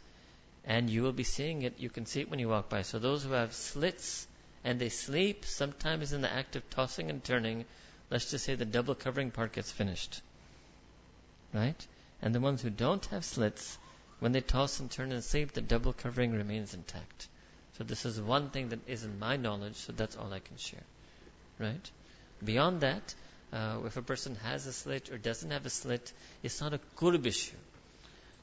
and you will be seeing it, you can see it when you walk by. So those who have slits and they sleep, sometimes in the act of tossing and turning, let's just say the double covering part gets finished. Right? And the ones who don't have slits, when they toss and turn and sleep, the double covering remains intact. So this is one thing that is in my knowledge, so that's all I can share. Right? Beyond that, uh, if a person has a slit or doesn't have a slit, it's not a qurb issue.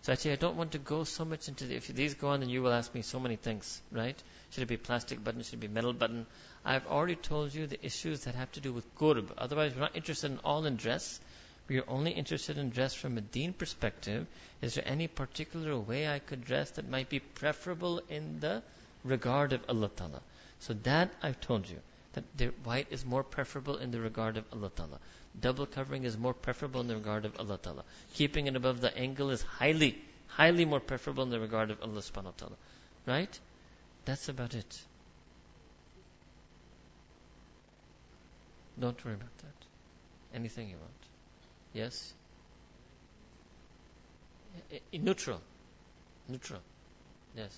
So actually, I don't want to go so much into the, if these go on, then you will ask me so many things, right? Should it be plastic button? Should it be metal button? I've already told you the issues that have to do with qurb. Otherwise, we're not interested in all in dress. We are only interested in dress from a deen perspective. Is there any particular way I could dress that might be preferable in the regard of Allah Ta'ala? So that I've told you. That white is more preferable in the regard of Allah Ta'ala. Double covering is more preferable in the regard of Allah Ta'ala. Keeping it above the ankle is highly, highly more preferable in the regard of Allah Subhanahu wa Ta'ala. Right? That's about it. Don't worry about that. Anything you want. Yes? In neutral. Neutral. Yes.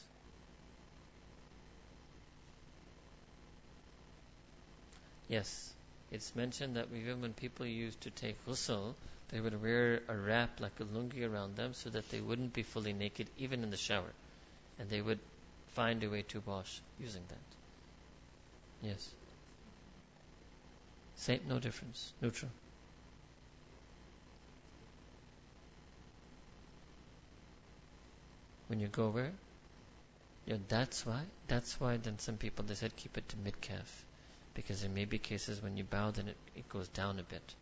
Yes. It's mentioned that even when people used to take ghusl, they would wear a wrap like a lungi around them so that they wouldn't be fully naked even in the shower. And they would find a way to wash using that. Yes. Same, no difference. Neutral. When you go where? Yeah, that's why. That's why then some people they said keep it to mid calf, because there may be cases when you bow then it, it goes down a bit,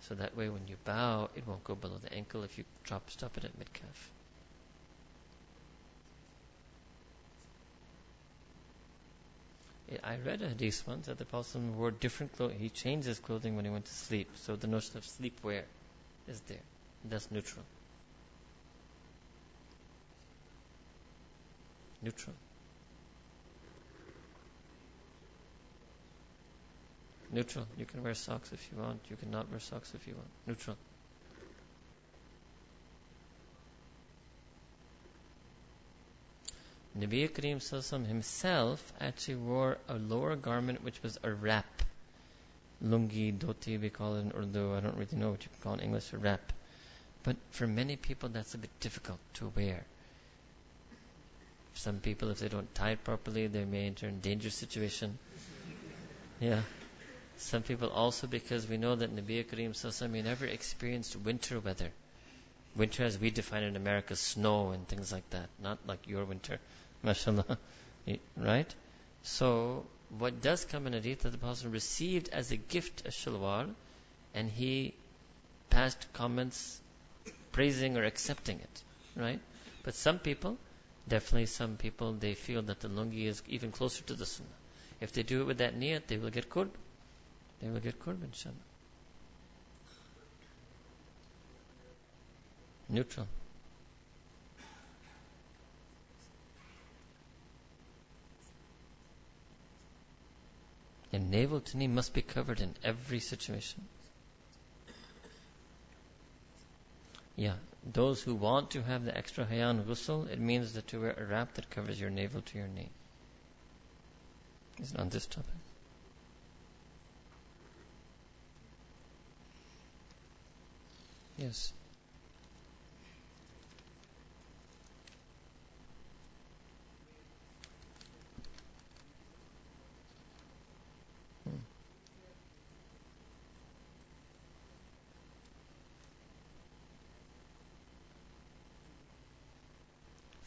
so that way when you bow it won't go below the ankle if you drop stop it at mid calf. I read a hadith once that the Prophet wore different clothes. He changed his clothing when he went to sleep. So the notion of sleepwear is there. That's neutral. Neutral. Neutral. You can wear socks if you want. You cannot wear socks if you want. Neutral. Nabi Kareem Sallallahu himself actually wore a lower garment which was a wrap. Lungi, dhoti, we call it in Urdu. I don't really know what you call in English, a wrap. But for many people, that's a bit difficult to wear. Some people, if they don't tie it properly, they may enter in dangerous situation. Yeah. Some people also because we know that Nabi Kareem Sallallahu never experienced winter weather. Winter as we define in America, snow and things like that. Not like your winter. MashaAllah. right? So, what does come in hadith that the Prophet received as a gift a shalwar and he passed comments praising or accepting it. Right? But some people, Definitely some people, they feel that the lungi is even closer to the sunnah. If they do it with that niyat, they will get qurb. They will get qurb, inshallah. Neutral. And navel to knee must be covered in every situation. Yeah, those who want to have the extra hayan ghusl, it means that to wear a wrap that covers your navel to your knee. Is it on this topic? Yes.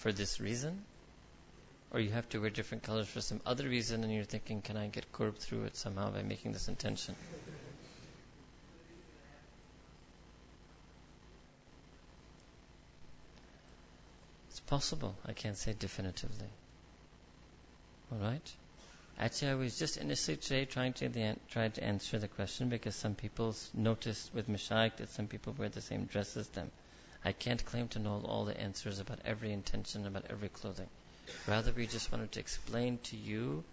For this reason, or you have to wear different colors for some other reason, and you're thinking, can I get qurb through it somehow by making this intention? It's possible. I can't say definitively. All right. Actually, I was just initially today trying to try to answer the question because some people noticed with Mashayikh that some people wear the same dress as them. I can't claim to know all the answers about every intention, about every clothing. Rather, we just wanted to explain to you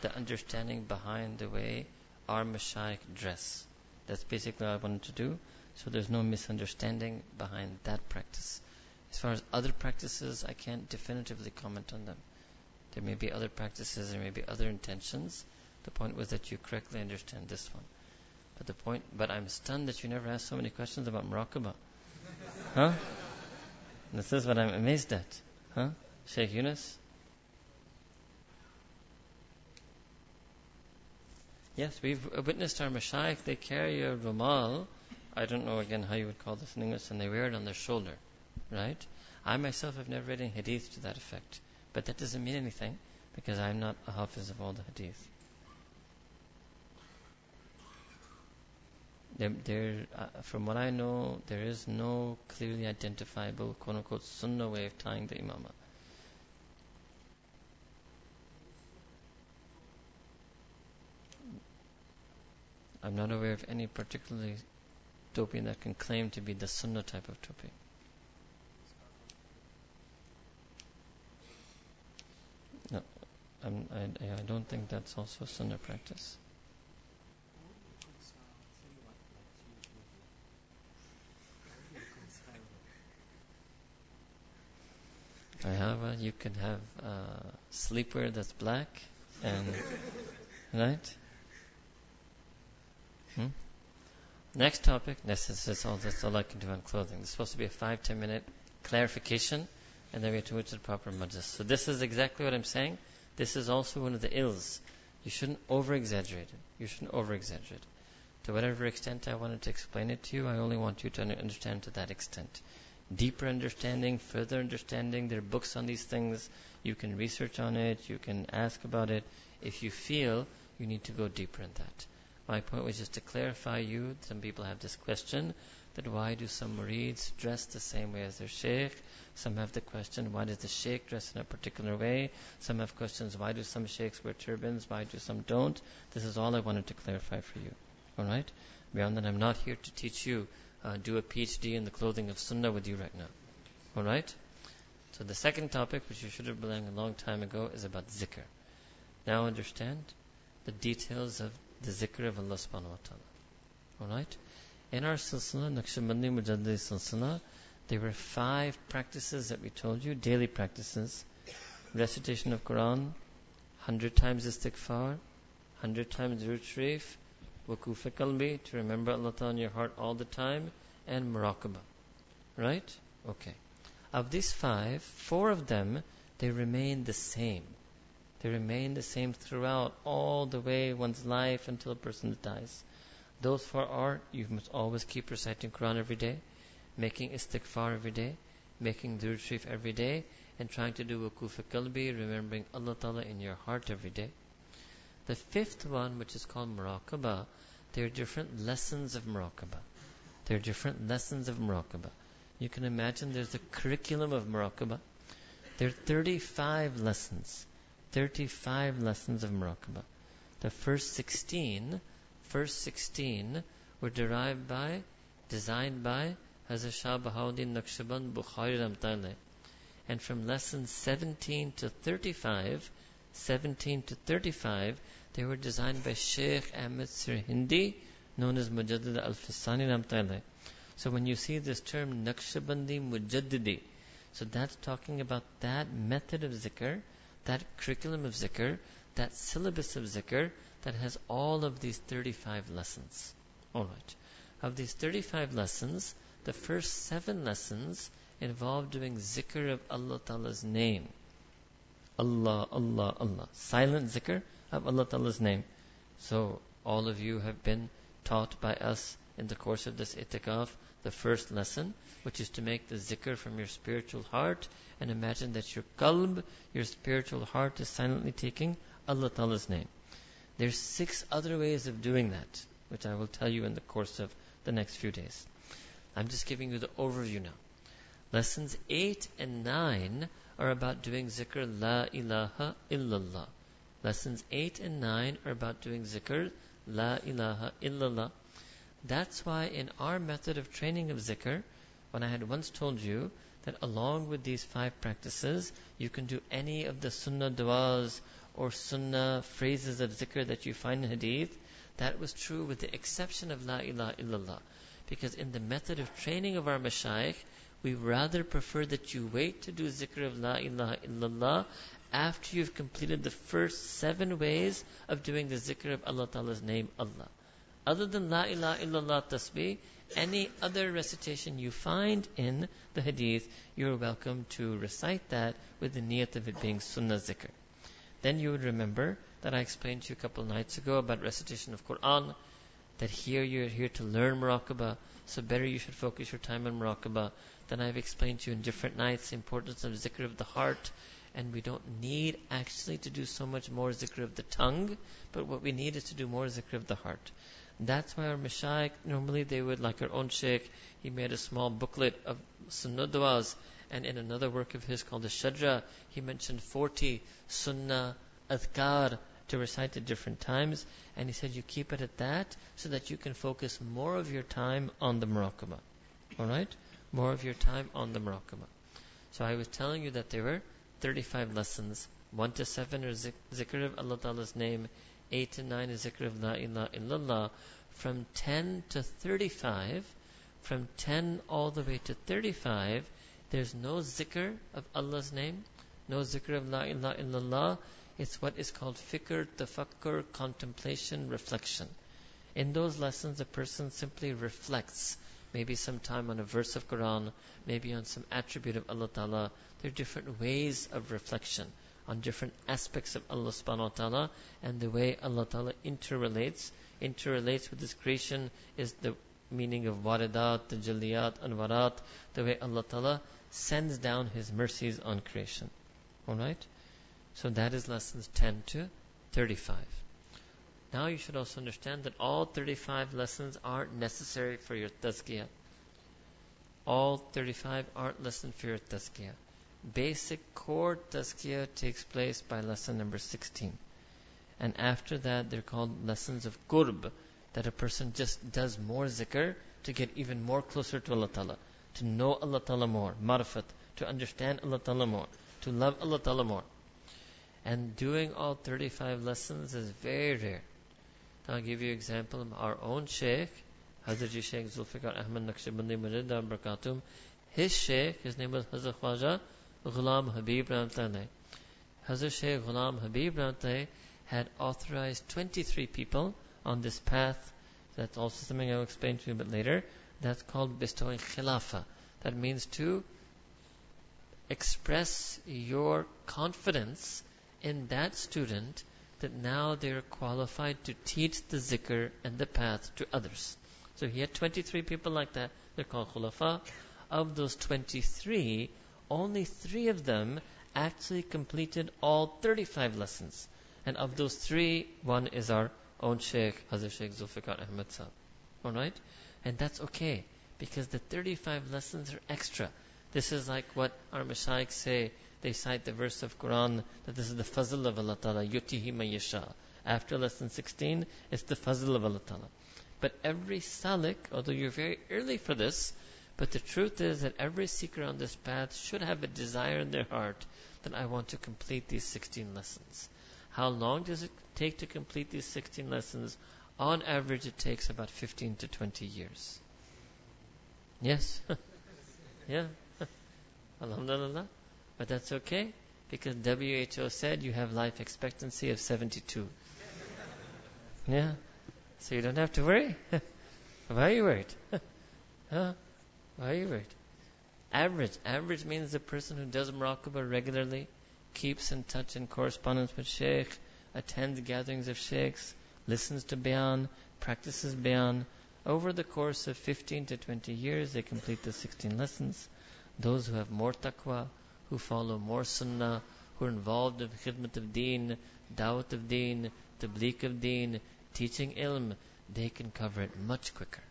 the understanding behind the way our Mashayikh dress. That's basically what I wanted to do. So there's no misunderstanding behind that practice. As far as other practices, I can't definitively comment on them. There may be other practices, there may be other intentions. The point was that you correctly understand this one. But the point, but I'm stunned that you never asked so many questions about muraqabah. Huh? This is what I'm amazed at. Huh? Sheikh Yunus? Yes, we've witnessed our mashayikh, they carry a rumal. I don't know again how you would call this in English, and they wear it on their shoulder. Right? I myself have never read any hadith to that effect. But that doesn't mean anything because I'm not a hafiz of all the hadith. There, there uh, from what I know, there is no clearly identifiable quote unquote sunnah way of tying the imamah. I'm not aware of any particularly topi that can claim to be the sunnah type of topi. I'm, I, I don't think that's also sunnah practice. I have a, you can have uh, sleepwear that's black and right. Hmm? Next topic. This is, this all. That's all I can do on clothing. It's supposed to be a five ten minute clarification, and then we have to move to the proper majlis. So this is exactly what I'm saying. This is also one of the ills. You shouldn't over exaggerate it. You shouldn't over exaggerate. To whatever extent I wanted to explain it to you, I only want you to understand to that extent. Deeper understanding, further understanding, there are books on these things. You can research on it, you can ask about it. If you feel you need to go deeper in that. My point was just to clarify you. Some people have this question that why do some murids dress the same way as their sheikh? Some have the question, why does the sheikh dress in a particular way? Some have questions, why do some sheikhs wear turbans? Why do some don't? This is all I wanted to clarify for you. Alright? Beyond that, I'm not here to teach you, uh, do a PhD in the clothing of Sunnah with you right now. Alright? So the second topic, which you should have learned a long time ago, is about zikr. Now understand the details of the zikr of Allah subhanahu wa ta'ala. Alright? In our silsila, Naqshbandi Mujaddid silsila, there were five practices that we told you, daily practices. Recitation of Quran, hundred times istighfar, hundred times Durud Sharif, Waquf Qalbi, to remember Allah Ta'ala in your heart all the time, and Muraqabah. Right? Okay. Of these five, four of them, they remain the same. They remain the same throughout all the way one's life until a person dies. Those four are you must always keep reciting Quran every day, making istighfar every day, making sharif every day, and trying to do wukuf kalbi, remembering Allah Ta'ala in your heart every day. The fifth one, which is called muraqabah, there are different lessons of muraqabah. There are different lessons of muraqabah. You can imagine there's a curriculum of muraqabah. There are 35 lessons. 35 lessons of muraqabah. The first 16 first 16 were derived by, designed by Hazrat Shah Bahauddin Naqshband Bukhari Ramtale. And from lessons 17 to 35, 17 to 35, they were designed by Sheikh Ahmed Sirhindi, known as Mujaddid Alf-e-Sani Ramtale. So when you see this term Naqshbandi Mujaddidi, so that's talking about that method of zikr, that curriculum of zikr, that syllabus of zikr that has all of these 35 lessons. Alright. Of these 35 lessons, the first seven lessons involve doing zikr of Allah Ta'ala's name. Allah, Allah, Allah. Silent zikr of Allah Ta'ala's name. So, all of you have been taught by us in the course of this itikaf the first lesson, which is to make the zikr from your spiritual heart and imagine that your qalb, your spiritual heart, is silently taking Allah Ta'ala's name. There's six other ways of doing that, which I will tell you in the course of the next few days. I'm just giving you the overview now. Lessons 8 and 9 are about doing zikr La ilaha illallah. Lessons 8 and 9 are about doing zikr La ilaha illallah. That's why in our method of training of zikr, when I had once told you that along with these five practices, you can do any of the sunnah du'as or sunnah phrases of zikr that you find in hadith, that was true with the exception of La ilaha illallah. Because in the method of training of our mashayikh, we rather prefer that you wait to do zikr of La ilaha illallah after you've completed the first seven ways of doing the zikr of Allah Ta'ala's name, Allah. Other than La ilaha illallah tasbih, any other recitation you find in the hadith, you're welcome to recite that with the niyat of it being sunnah zikr. Then you would remember that I explained to you a couple nights ago about recitation of Quran, that here you're here to learn muraqabah, so better you should focus your time on muraqabah. Then I've explained to you in different nights the importance of zikr of the heart, and we don't need actually to do so much more zikr of the tongue, but what we need is to do more zikr of the heart. That's why our mashayikh, normally they would, like our own sheikh, he made a small booklet of sunnah and in another work of his called the Shadra, he mentioned 40 sunnah adhkar to recite at different times, and he said you keep it at that so that you can focus more of your time on the muraqabah. Alright? More of your time on the muraqabah. So I was telling you that there were 35 lessons. 1 to 7 are zikr of Allah Ta'ala's name, 8 to 9 is zikr of La ilaha illallah. From 10 to 35, from 10 all the way to 35, there's no zikr of Allah's name, no zikr of La ilaha illallah. It's what is called fikr, tafakkur, contemplation, reflection. In those lessons, a person simply reflects, maybe sometime on a verse of Quran, maybe on some attribute of Allah Ta'ala. There are different ways of reflection on different aspects of Allah subhanahu wa ta'ala and the way Allah ta'ala interrelates. Interrelates with creation is the meaning of waridat, the jaliyat, anwarat, the way Allah ta'ala sends down His mercies on creation. Alright? So that is lessons 10 to 35. Now you should also understand that all 35 lessons aren't necessary for your tazkiyah. All 35 aren't lessons for your tazkiyah basic core tazkiyah takes place by lesson number 16. And after that, they're called lessons of qurb, that a person just does more zikr to get even more closer to Allah Ta'ala, to know Allah Ta'ala more, marifat, to understand Allah Ta'ala more, to love Allah Ta'ala more. And doing all 35 lessons is very rare. I'll give you an example our own Sheikh, Hazrat Shaykh Zulfikar Ahmad Naqshbandi Mujidda Barakatum. His Sheikh, his name was Hazrat Khwaja Ghulam Habib Ramtane. Hazrat Shaykh Ghulam Habib Ramtane had authorized 23 people on this path. That's also something I'll explain to you a bit later. That's called bestowing khilafa. That means to express your confidence in that student that now they're qualified to teach the zikr and the path to others. So he had 23 people like that. They're called khulafa. Of those 23, only three of them actually completed all 35 lessons. And of those three, one is our own Sheikh, Hazrat Sheikh Zulfikar Ahmad Sahib. Alright? And that's okay, because the 35 lessons are extra. This is like what our Mashaykh say. They cite the verse of Quran that this is the fazl of Allah Ta'ala, yutihi. After lesson 16, it's the fazl of Allah Ta'ala. But every salik, although you're very early for this, but the truth is that every seeker on this path should have a desire in their heart that I want to complete these 16 lessons. How long does it take to complete these 16 lessons? On average, it takes about 15 to 20 years. Yes? yeah. Alhamdulillah. But that's okay because WHO said you have life expectancy of 72. yeah. So you don't have to worry. Why are you worried? huh? Why are you worried? Average. Average means the person who does muraqabah regularly, keeps in touch and correspondence with sheikh, attends gatherings of sheikhs, listens to bayan, practices bayan. over the course of 15 to 20 years, they complete the 16 lessons. Those who have more taqwa, who follow more sunnah, who are involved in khidmat of deen, dawat of deen, tabligh of deen, teaching ilm, they can cover it much quicker.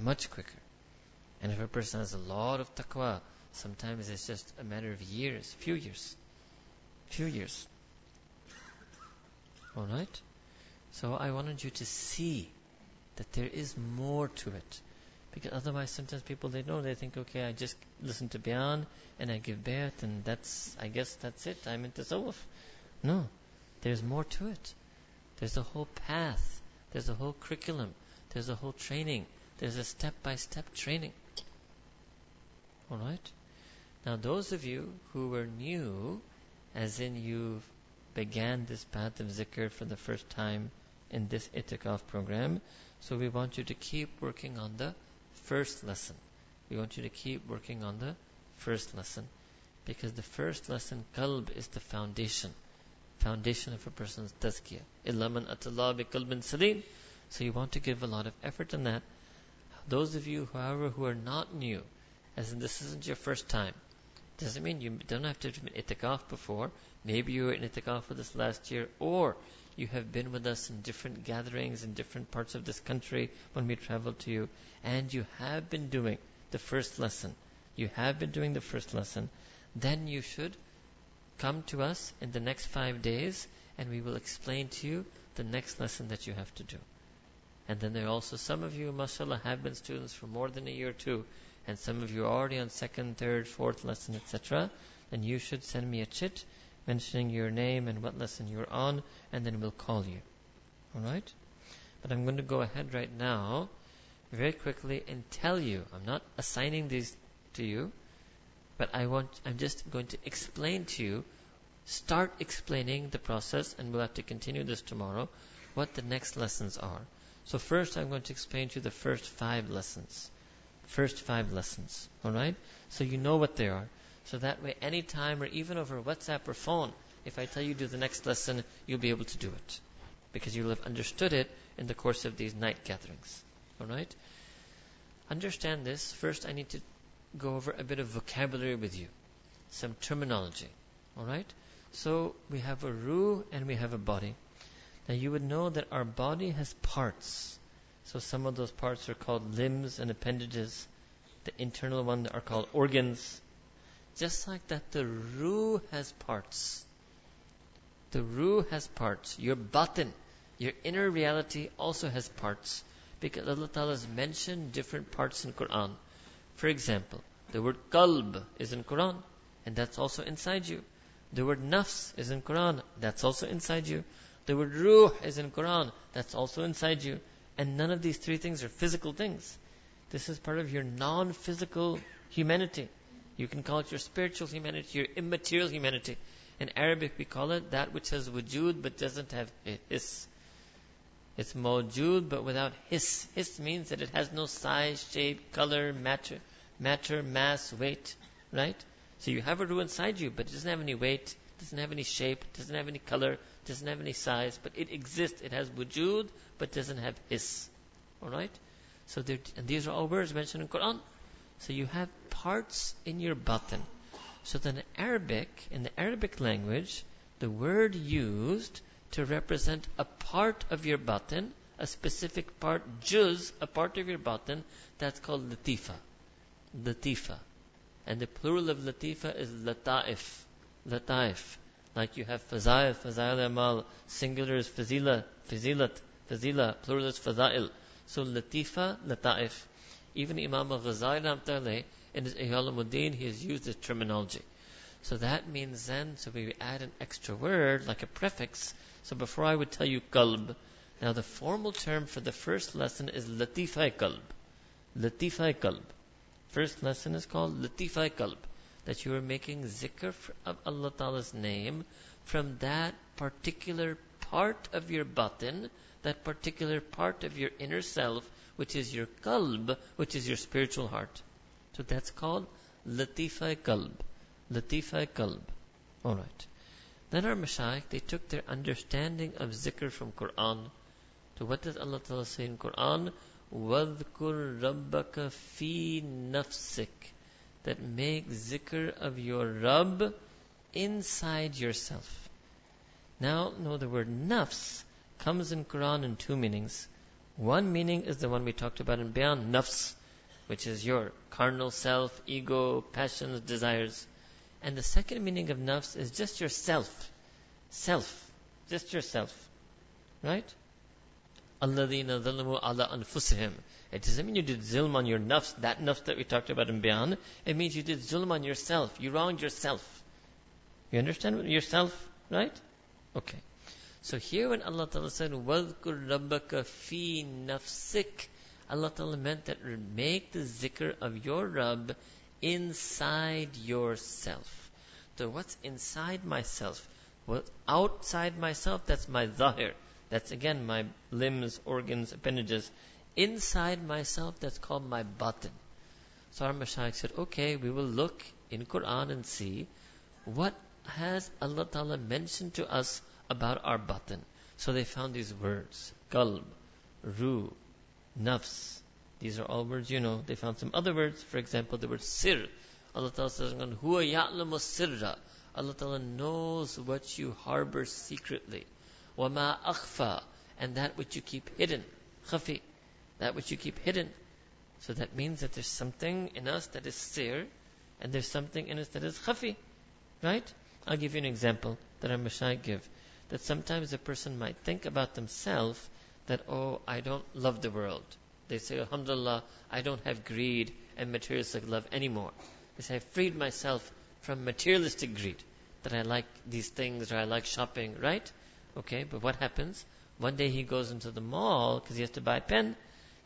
Much quicker. And if a person has a lot of taqwa, sometimes it's just a matter of years, few years. Few years. Alright? So I wanted you to see that there is more to it. Because otherwise sometimes people they know they think, okay, I just listen to Bayan and I give bayat and that's I guess that's it. I'm in tasawwuf. No. There's more to it. There's a whole path. There's a whole curriculum. There's a whole training. There's a step by step training. Alright? Now those of you who were new, as in you began this path of zikr for the first time in this itikaf program, so we want you to keep working on the first lesson. We want you to keep working on the first lesson. Because the first lesson, qalb, is the foundation. Foundation of a person's tazkiyah. Illaman atallah bi. So you want to give a lot of effort in that. Those of you, however, who are not new, as in this isn't your first time, doesn't mean you don't have to have been itikaf before. Maybe you were in itikaf with us last year, or you have been with us in different gatherings in different parts of this country when we traveled to you, and you have been doing the first lesson. You have been doing the first lesson. Then you should come to us in the next five days, and we will explain to you the next lesson that you have to do. And then there are also some of you, mashallah, have been students for more than a year too, and some of you are already on second, third, fourth lesson, etc. Then you should send me a chit mentioning your name and what lesson you're on, and then we'll call you. Alright? But I'm going to go ahead right now, very quickly, and tell you. I'm not assigning these to you, but I want, I'm just going to explain to you, start explaining the process, and we'll have to continue this tomorrow, what the next lessons are. So first I'm going to explain to you the first five lessons. First five lessons. Alright? So you know what they are. So that way, anytime or even over WhatsApp or phone, if I tell you to do the next lesson, you'll be able to do it. Because you'll have understood it in the course of these night gatherings. Alright? Understand this. First, I need to go over a bit of vocabulary with you. Some terminology. Alright? So, we have a ruh and we have a body. Now, you would know that our body has parts. So, some of those parts are called limbs and appendages. The internal ones are called organs. Just like that, the ruh has parts. The ruh has parts. Your batin, your inner reality also has parts. Because Allah Ta'ala has mentioned different parts in Quran. For example, the word qalb is in Quran, and that's also inside you. The word nafs is in Quran, that's also inside you. The word ruh is in Quran, that's also inside you. And none of these three things are physical things. This is part of your non-physical humanity. You can call it your spiritual humanity, your immaterial humanity. In Arabic, we call it that which has wujud but doesn't have his. It's mawjud but without his. His means that it has no size, shape, color, matter, matter, mass, weight, right? So you have a ruh inside you, but it doesn't have any weight, doesn't have any shape, doesn't have any color, doesn't have any size, but it exists. It has wujud, but doesn't have his. Alright? So and these are all words mentioned in Quran. So you have parts in your batin. So then Arabic, in the Arabic language, the word used to represent a part of your batin, a specific part, juz, a part of your batin, that's called latifa. Latifa. And the plural of latifa is lataif. Lataif. Like you have fazail, fazail amal, singular is fazila, fazilat, fazila, plural is fazail. So latifa, lataif. Even Imam al-Ghazali in his Ulumuddin, he has used this terminology. So that means then, so we add an extra word, like a prefix. So before I would tell you qalb, now the formal term for the first lesson is latifai qalb. Latifai qalb. First lesson is called latifai qalb. That you are making zikr of Allah Ta'ala's name from that particular part of your batin, that particular part of your inner self which is your qalb, which is your spiritual heart. So that's called latifai qalb. Latifai qalb. Alright. Then our mashayikh, they took their understanding of zikr from Quran. So what does Allah Ta'ala say in Quran? وَاذْكُرْ رَبَّكَ فِي نَفْسِكَ That make zikr of your Rabb inside yourself. Now, know the word nafs comes in Quran in two meanings. One meaning is the one we talked about in Bayan, nafs, which is your carnal self, ego, passions, desires. And the second meaning of nafs is just yourself. Self. Just yourself. Right? الَّذِينَ ظَلَمُوا عَلَىٰ أَنفُسِهِمْ It doesn't mean you did zulm on your nafs, that nafs that we talked about in Bayan. It means you did zulm on yourself. You wronged yourself. You understand yourself, right? Okay. So here when Allah Ta'ala said, وَذْكُرْ رَبَّكَ فِي نَفْسِكَ Allah Ta'ala meant that make the zikr of your Rabb inside yourself. So what's inside myself? What's outside myself? That's my zahir. That's again my limbs, organs, appendages. Inside myself, that's called my batin. So our Mashaykh said, okay, we will look in Quran and see what has Allah Ta'ala mentioned to us about our batin. So they found these words, qalb, ruh, nafs. These are all words you know. They found some other words, for example, the word sir. Allah Ta'ala says, Huwa ya'lamu sirra. Allah Ta'ala knows what you harbor secretly. Wama akhfa. And that which you keep hidden. Khafi. That which you keep hidden. So that means that there's something in us that is sir, and there's something in us that is khafi. Right? I'll give you an example that our Mashaykh give. That sometimes a person might think about themselves that, oh, I don't love the world. They say, Alhamdulillah, I don't have greed and materialistic love anymore. They say, I freed myself from materialistic greed. That I like these things or I like shopping, right? Okay, but what happens? One day he goes into the mall because he has to buy a pen.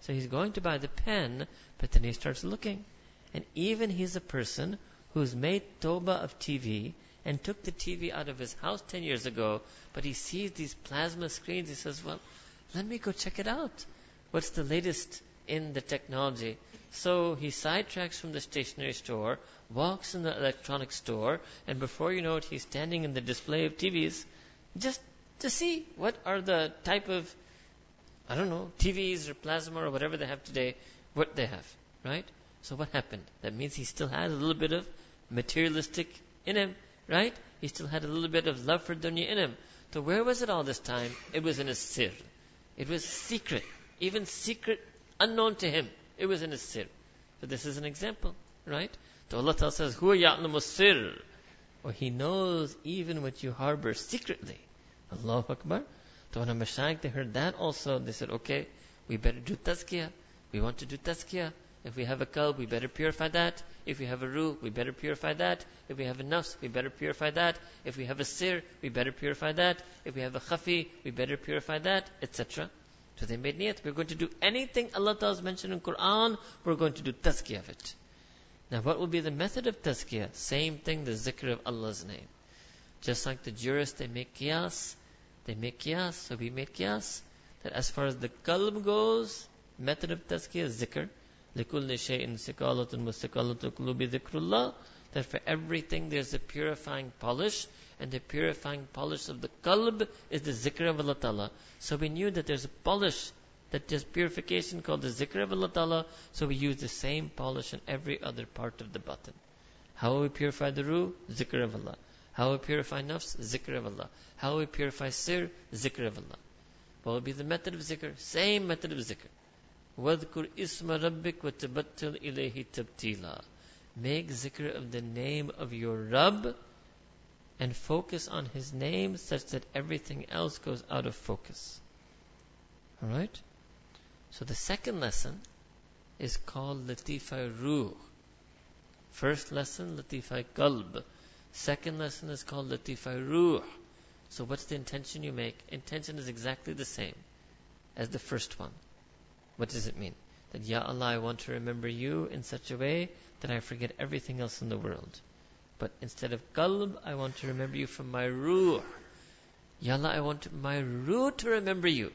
So he's going to buy the pen, but then he starts looking. And even he's a person who's made Toba of TV and took the TV out of his house 10 years ago, but he sees these plasma screens. He says, Well, let me go check it out. What's the latest in the technology? So he sidetracks from the stationery store, walks in the electronic store, and before you know it, he's standing in the display of TVs just to see what are the type of, I don't know, TVs or plasma or whatever they have today, what they have, right? So what happened? That means he still has a little bit of materialistic in him, right? He still had a little bit of love for dunya in him. So where was it all this time? It was in his sir. It was secret. Even secret, unknown to him. It was in his sir. So this is an example, right? So Allah Ta'ala says, Huwa ya'lamu sir. Or He knows even what you harbor secretly. Allahu Akbar. So when a Mashaykh, they heard that also, they said, okay, we better do tazkiyah. We want to do tazkiyah. If we have a qalb, we better purify that. If we have a ruh, we better purify that. If we have a nafs, we better purify that. If we have a sir, we better purify that. If we have a khafi, we better purify that, etc. So they made niyat. We're going to do anything Allah Ta'ala has mentioned in Quran, we're going to do tazkiyah of it. Now what will be the method of tazkiyah? Same thing, the zikr of Allah's name. Just like the jurists, they make qiyas. They make qiyas, so we make qiyas. That as far as the qalb goes, method of tazkiyah is zikr. لِكُلِّ شَيْءٍ سِكَالَةٌ وَسِكَالَةُ قُلُوبِ ذِكْرُ اللَّهِ That for everything there's a purifying polish, and the purifying polish of the qalb is the zikr of Allah Ta'ala. So we knew that there's a polish, that there's purification called the zikr of Allah Ta'ala, so we use the same polish in every other part of the batin. How we purify the ruh? Zikr of Allah. How we purify nafs? Zikr of Allah. How we purify sir? Zikr of Allah. What would be the method of zikr? Same method of zikr. وَذْكُرْ إِسْمَ رَبِّكَ وَتَبَتَّلْ إِلَيْهِ تَبْتِيلًا Make zikr of the name of your Rabb and focus on His name such that everything else goes out of focus. Alright? So the second lesson is called Latifa Ruh. First lesson, Latifa Qalb. Second lesson is called Latifa Ruh. So what's the intention you make? Intention is exactly the same as the first one. What does it mean? That, Ya Allah, I want to remember you in such a way that I forget everything else in the world. But instead of qalb, I want to remember you from my ruh. Ya Allah, I want my ruh to remember you.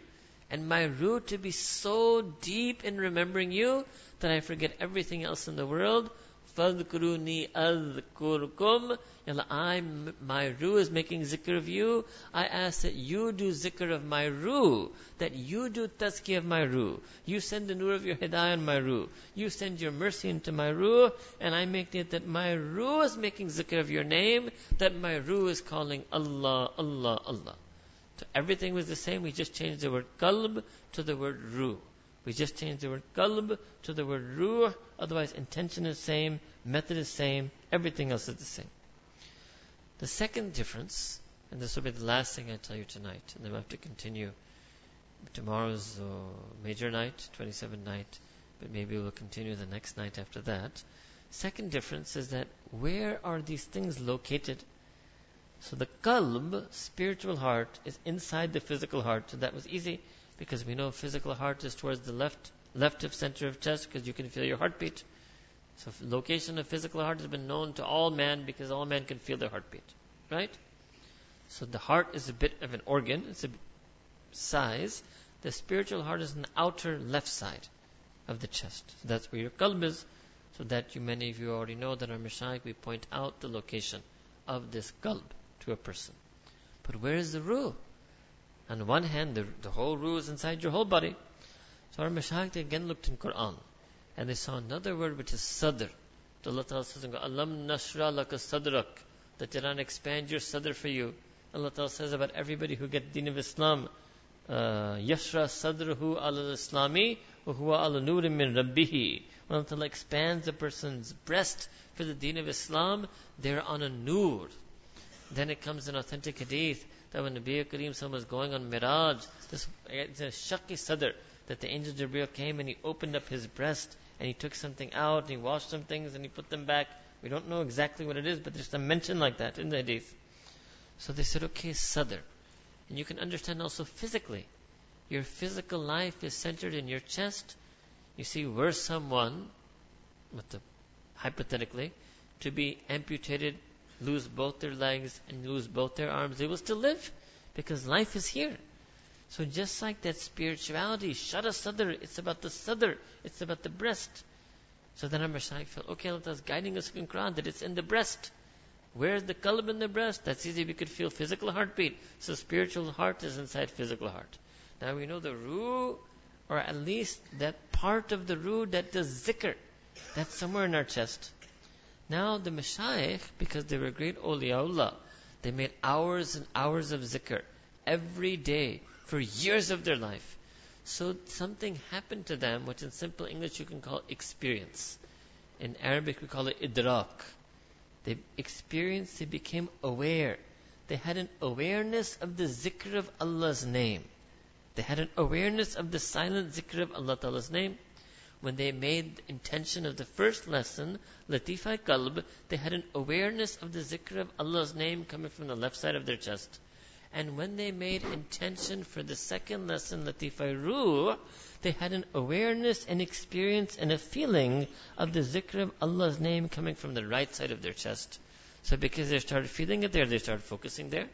And my ruh to be so deep in remembering you that I forget everything else in the world. Fadkuruni adkurkum. Yalla, I, my ruh is making zikr of you. I ask that you do zikr of my ruh. That you do tazkiyah of my ruh. You send the nur of your hidayah on my ruh. You send your mercy into my ruh. And I make it that my ruh is making zikr of your name. That my ruh is calling Allah, Allah, Allah. So everything was the same. We just changed the word qalb to the word ruh. We just changed the word qalb to the word ruh. Otherwise, intention is same, method is same, everything else is the same. The second difference, and this will be the last thing I tell you tonight, and then we'll have to continue. Tomorrow's major night, 27 night, but maybe we'll continue the next night after that. Second difference is that where are these things located? So the qalb, spiritual heart, is inside the physical heart. So that was easy because we know physical heart is towards the left left of center of chest because you can feel your heartbeat. So location of physical heart has been known to all men because all men can feel their heartbeat. Right? So the heart is a bit of an organ, it's a size. The spiritual heart is the outer left side of the chest. So that's where your qalb is. So that you many of you already know that our Mashaykh we point out the location of this qalb to a person. But where is the ruh? On one hand, the, the whole ruh is inside your whole body. So our Mashaykh again looked in Quran and they saw another word which is sadr. Allah Ta'ala says, Alam nashra laka sadrak. That Quran expand your sadr for you. Allah Ta'ala says about everybody who gets deen of Islam, uh, yashra sadrahu al islami wa huwa al nurim min rabbihi. When Allah Ta'ala expands a person's breast for the deen of Islam, they're on a nur. Then it comes an authentic hadith that when Nabi Kareem was going on Miraj, this it's a shaki sadr, that the angel Jibreel came and he opened up his breast and he took something out and he washed some things and he put them back. We don't know exactly what it is, but there's a mention like that in the hadith. So they said, okay, sadr. And you can understand also physically. Your physical life is centered in your chest. You see, were someone, the, hypothetically, to be amputated lose both their legs and lose both their arms, they will still live because life is here. So just like that spirituality, Shara Sadr, it's about the Sadr, it's about the breast. So then our Mashaykh felt, okay, Allah is guiding us in Quran that it's in the breast. Where's the qalb in the breast? That's easy, we could feel physical heartbeat. So spiritual heart is inside physical heart. Now we know the ruh, or at least that part of the ruh that does zikr. That's somewhere in our chest. Now the Mashayikh, because they were great awliyaullah, they made hours and hours of zikr every day for years of their life. So something happened to them, which in simple English you can call experience. In Arabic we call it idrak. They experienced, they became aware. They had an awareness of the zikr of Allah's name. They had an awareness of the silent zikr of Allah Ta'ala's name when they made intention of the first lesson, Latifa Qalb, they had an awareness of the zikr of Allah's name coming from the left side of their chest. And when they made intention for the second lesson, Latifa Ruh, they had an awareness and experience and a feeling of the zikr of Allah's name coming from the right side of their chest. So because they started feeling it there, they started focusing there.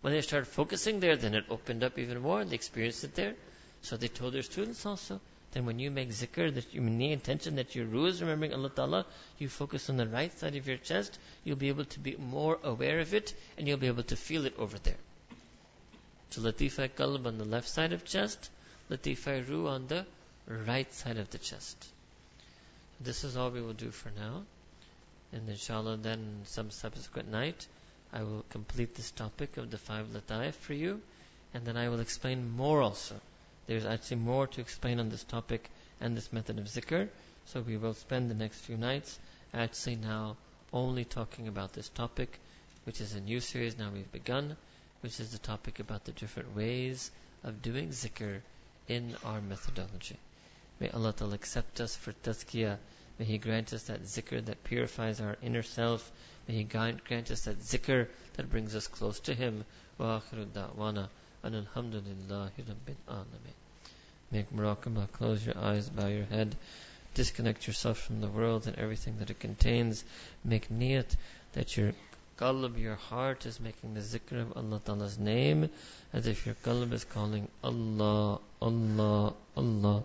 When they started focusing there, then it opened up even more and they experienced it there. So they told their students also, then when you make zikr, that you need intention that your ruh is remembering Allah Ta'ala, you focus on the right side of your chest, you'll be able to be more aware of it, and you'll be able to feel it over there. So latifa qalb on the left side of chest, latifa ruh on the right side of the chest. This is all we will do for now. And inshallah then some subsequent night, I will complete this topic of the five lataif for you, and then I will explain more also there's actually more to explain on this topic and this method of zikr. So we will spend the next few nights actually now only talking about this topic, which is a new series now we've begun, which is the topic about the different ways of doing zikr in our methodology. May Allah Ta'ala accept us for tazkiyah. May He grant us that zikr that purifies our inner self. May He grant us that zikr that brings us close to Him. Wa akhiru. And alhamdulillahi rabbil alameen. Make muraqabah, close your eyes, bow your head, disconnect yourself from the world and everything that it contains. Make niyat that your qalb, your heart is making the zikr of Allah Ta'ala's name, as if your qalb is calling Allah, Allah, Allah.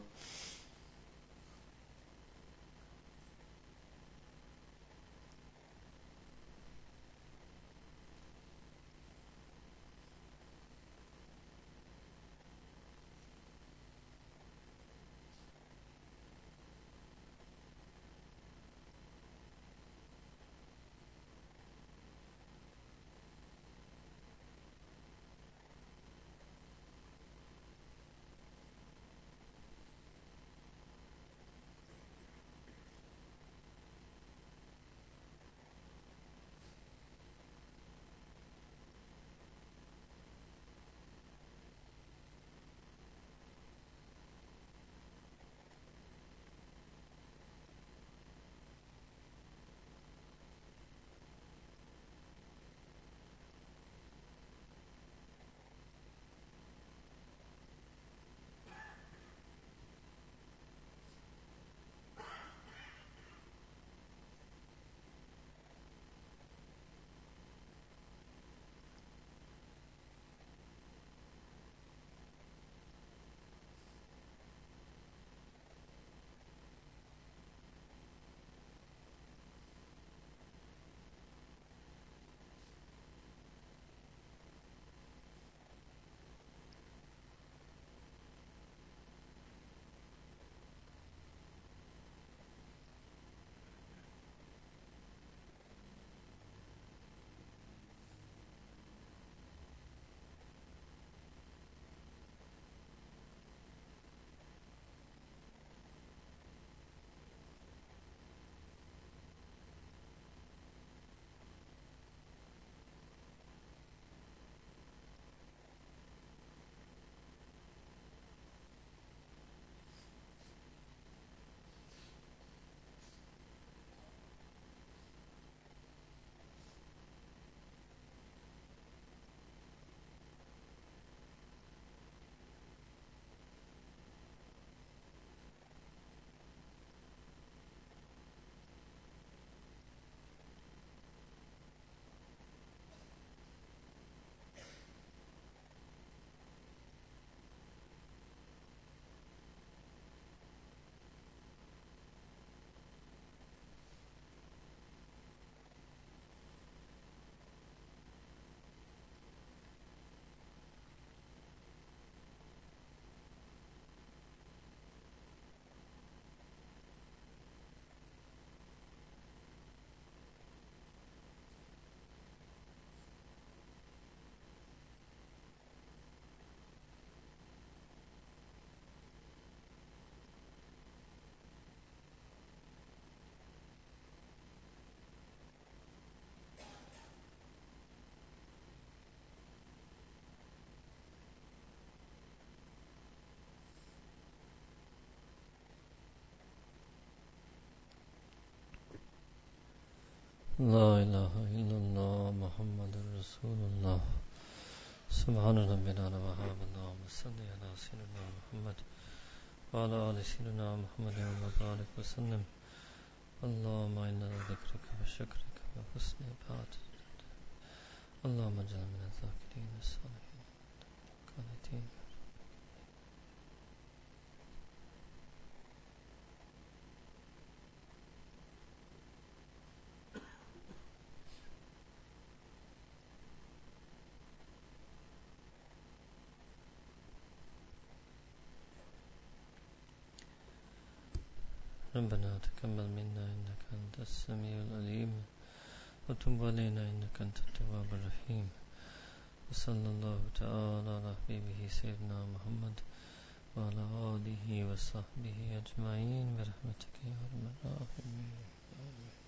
لا إله إلا الله محمد رسول الله. سبحان ربنا وهاب اللهم صل على سيدنا محمد وعلى آل سيدنا محمد وبارك وسلم. اللهم إنا ذكرك وشكرك وحسن عبادتك. اللهم اجعلنا من الذاكرين الصالحين القانتين تكمل منا إنك أنت السميع العليم. وتب علينا إنك أنت التواب الرحيم. وصلى الله تعالى على حبيبه سيدنا محمد وعلى آله وصحبه أجمعين. برحمتك يا أرحم الراحمين.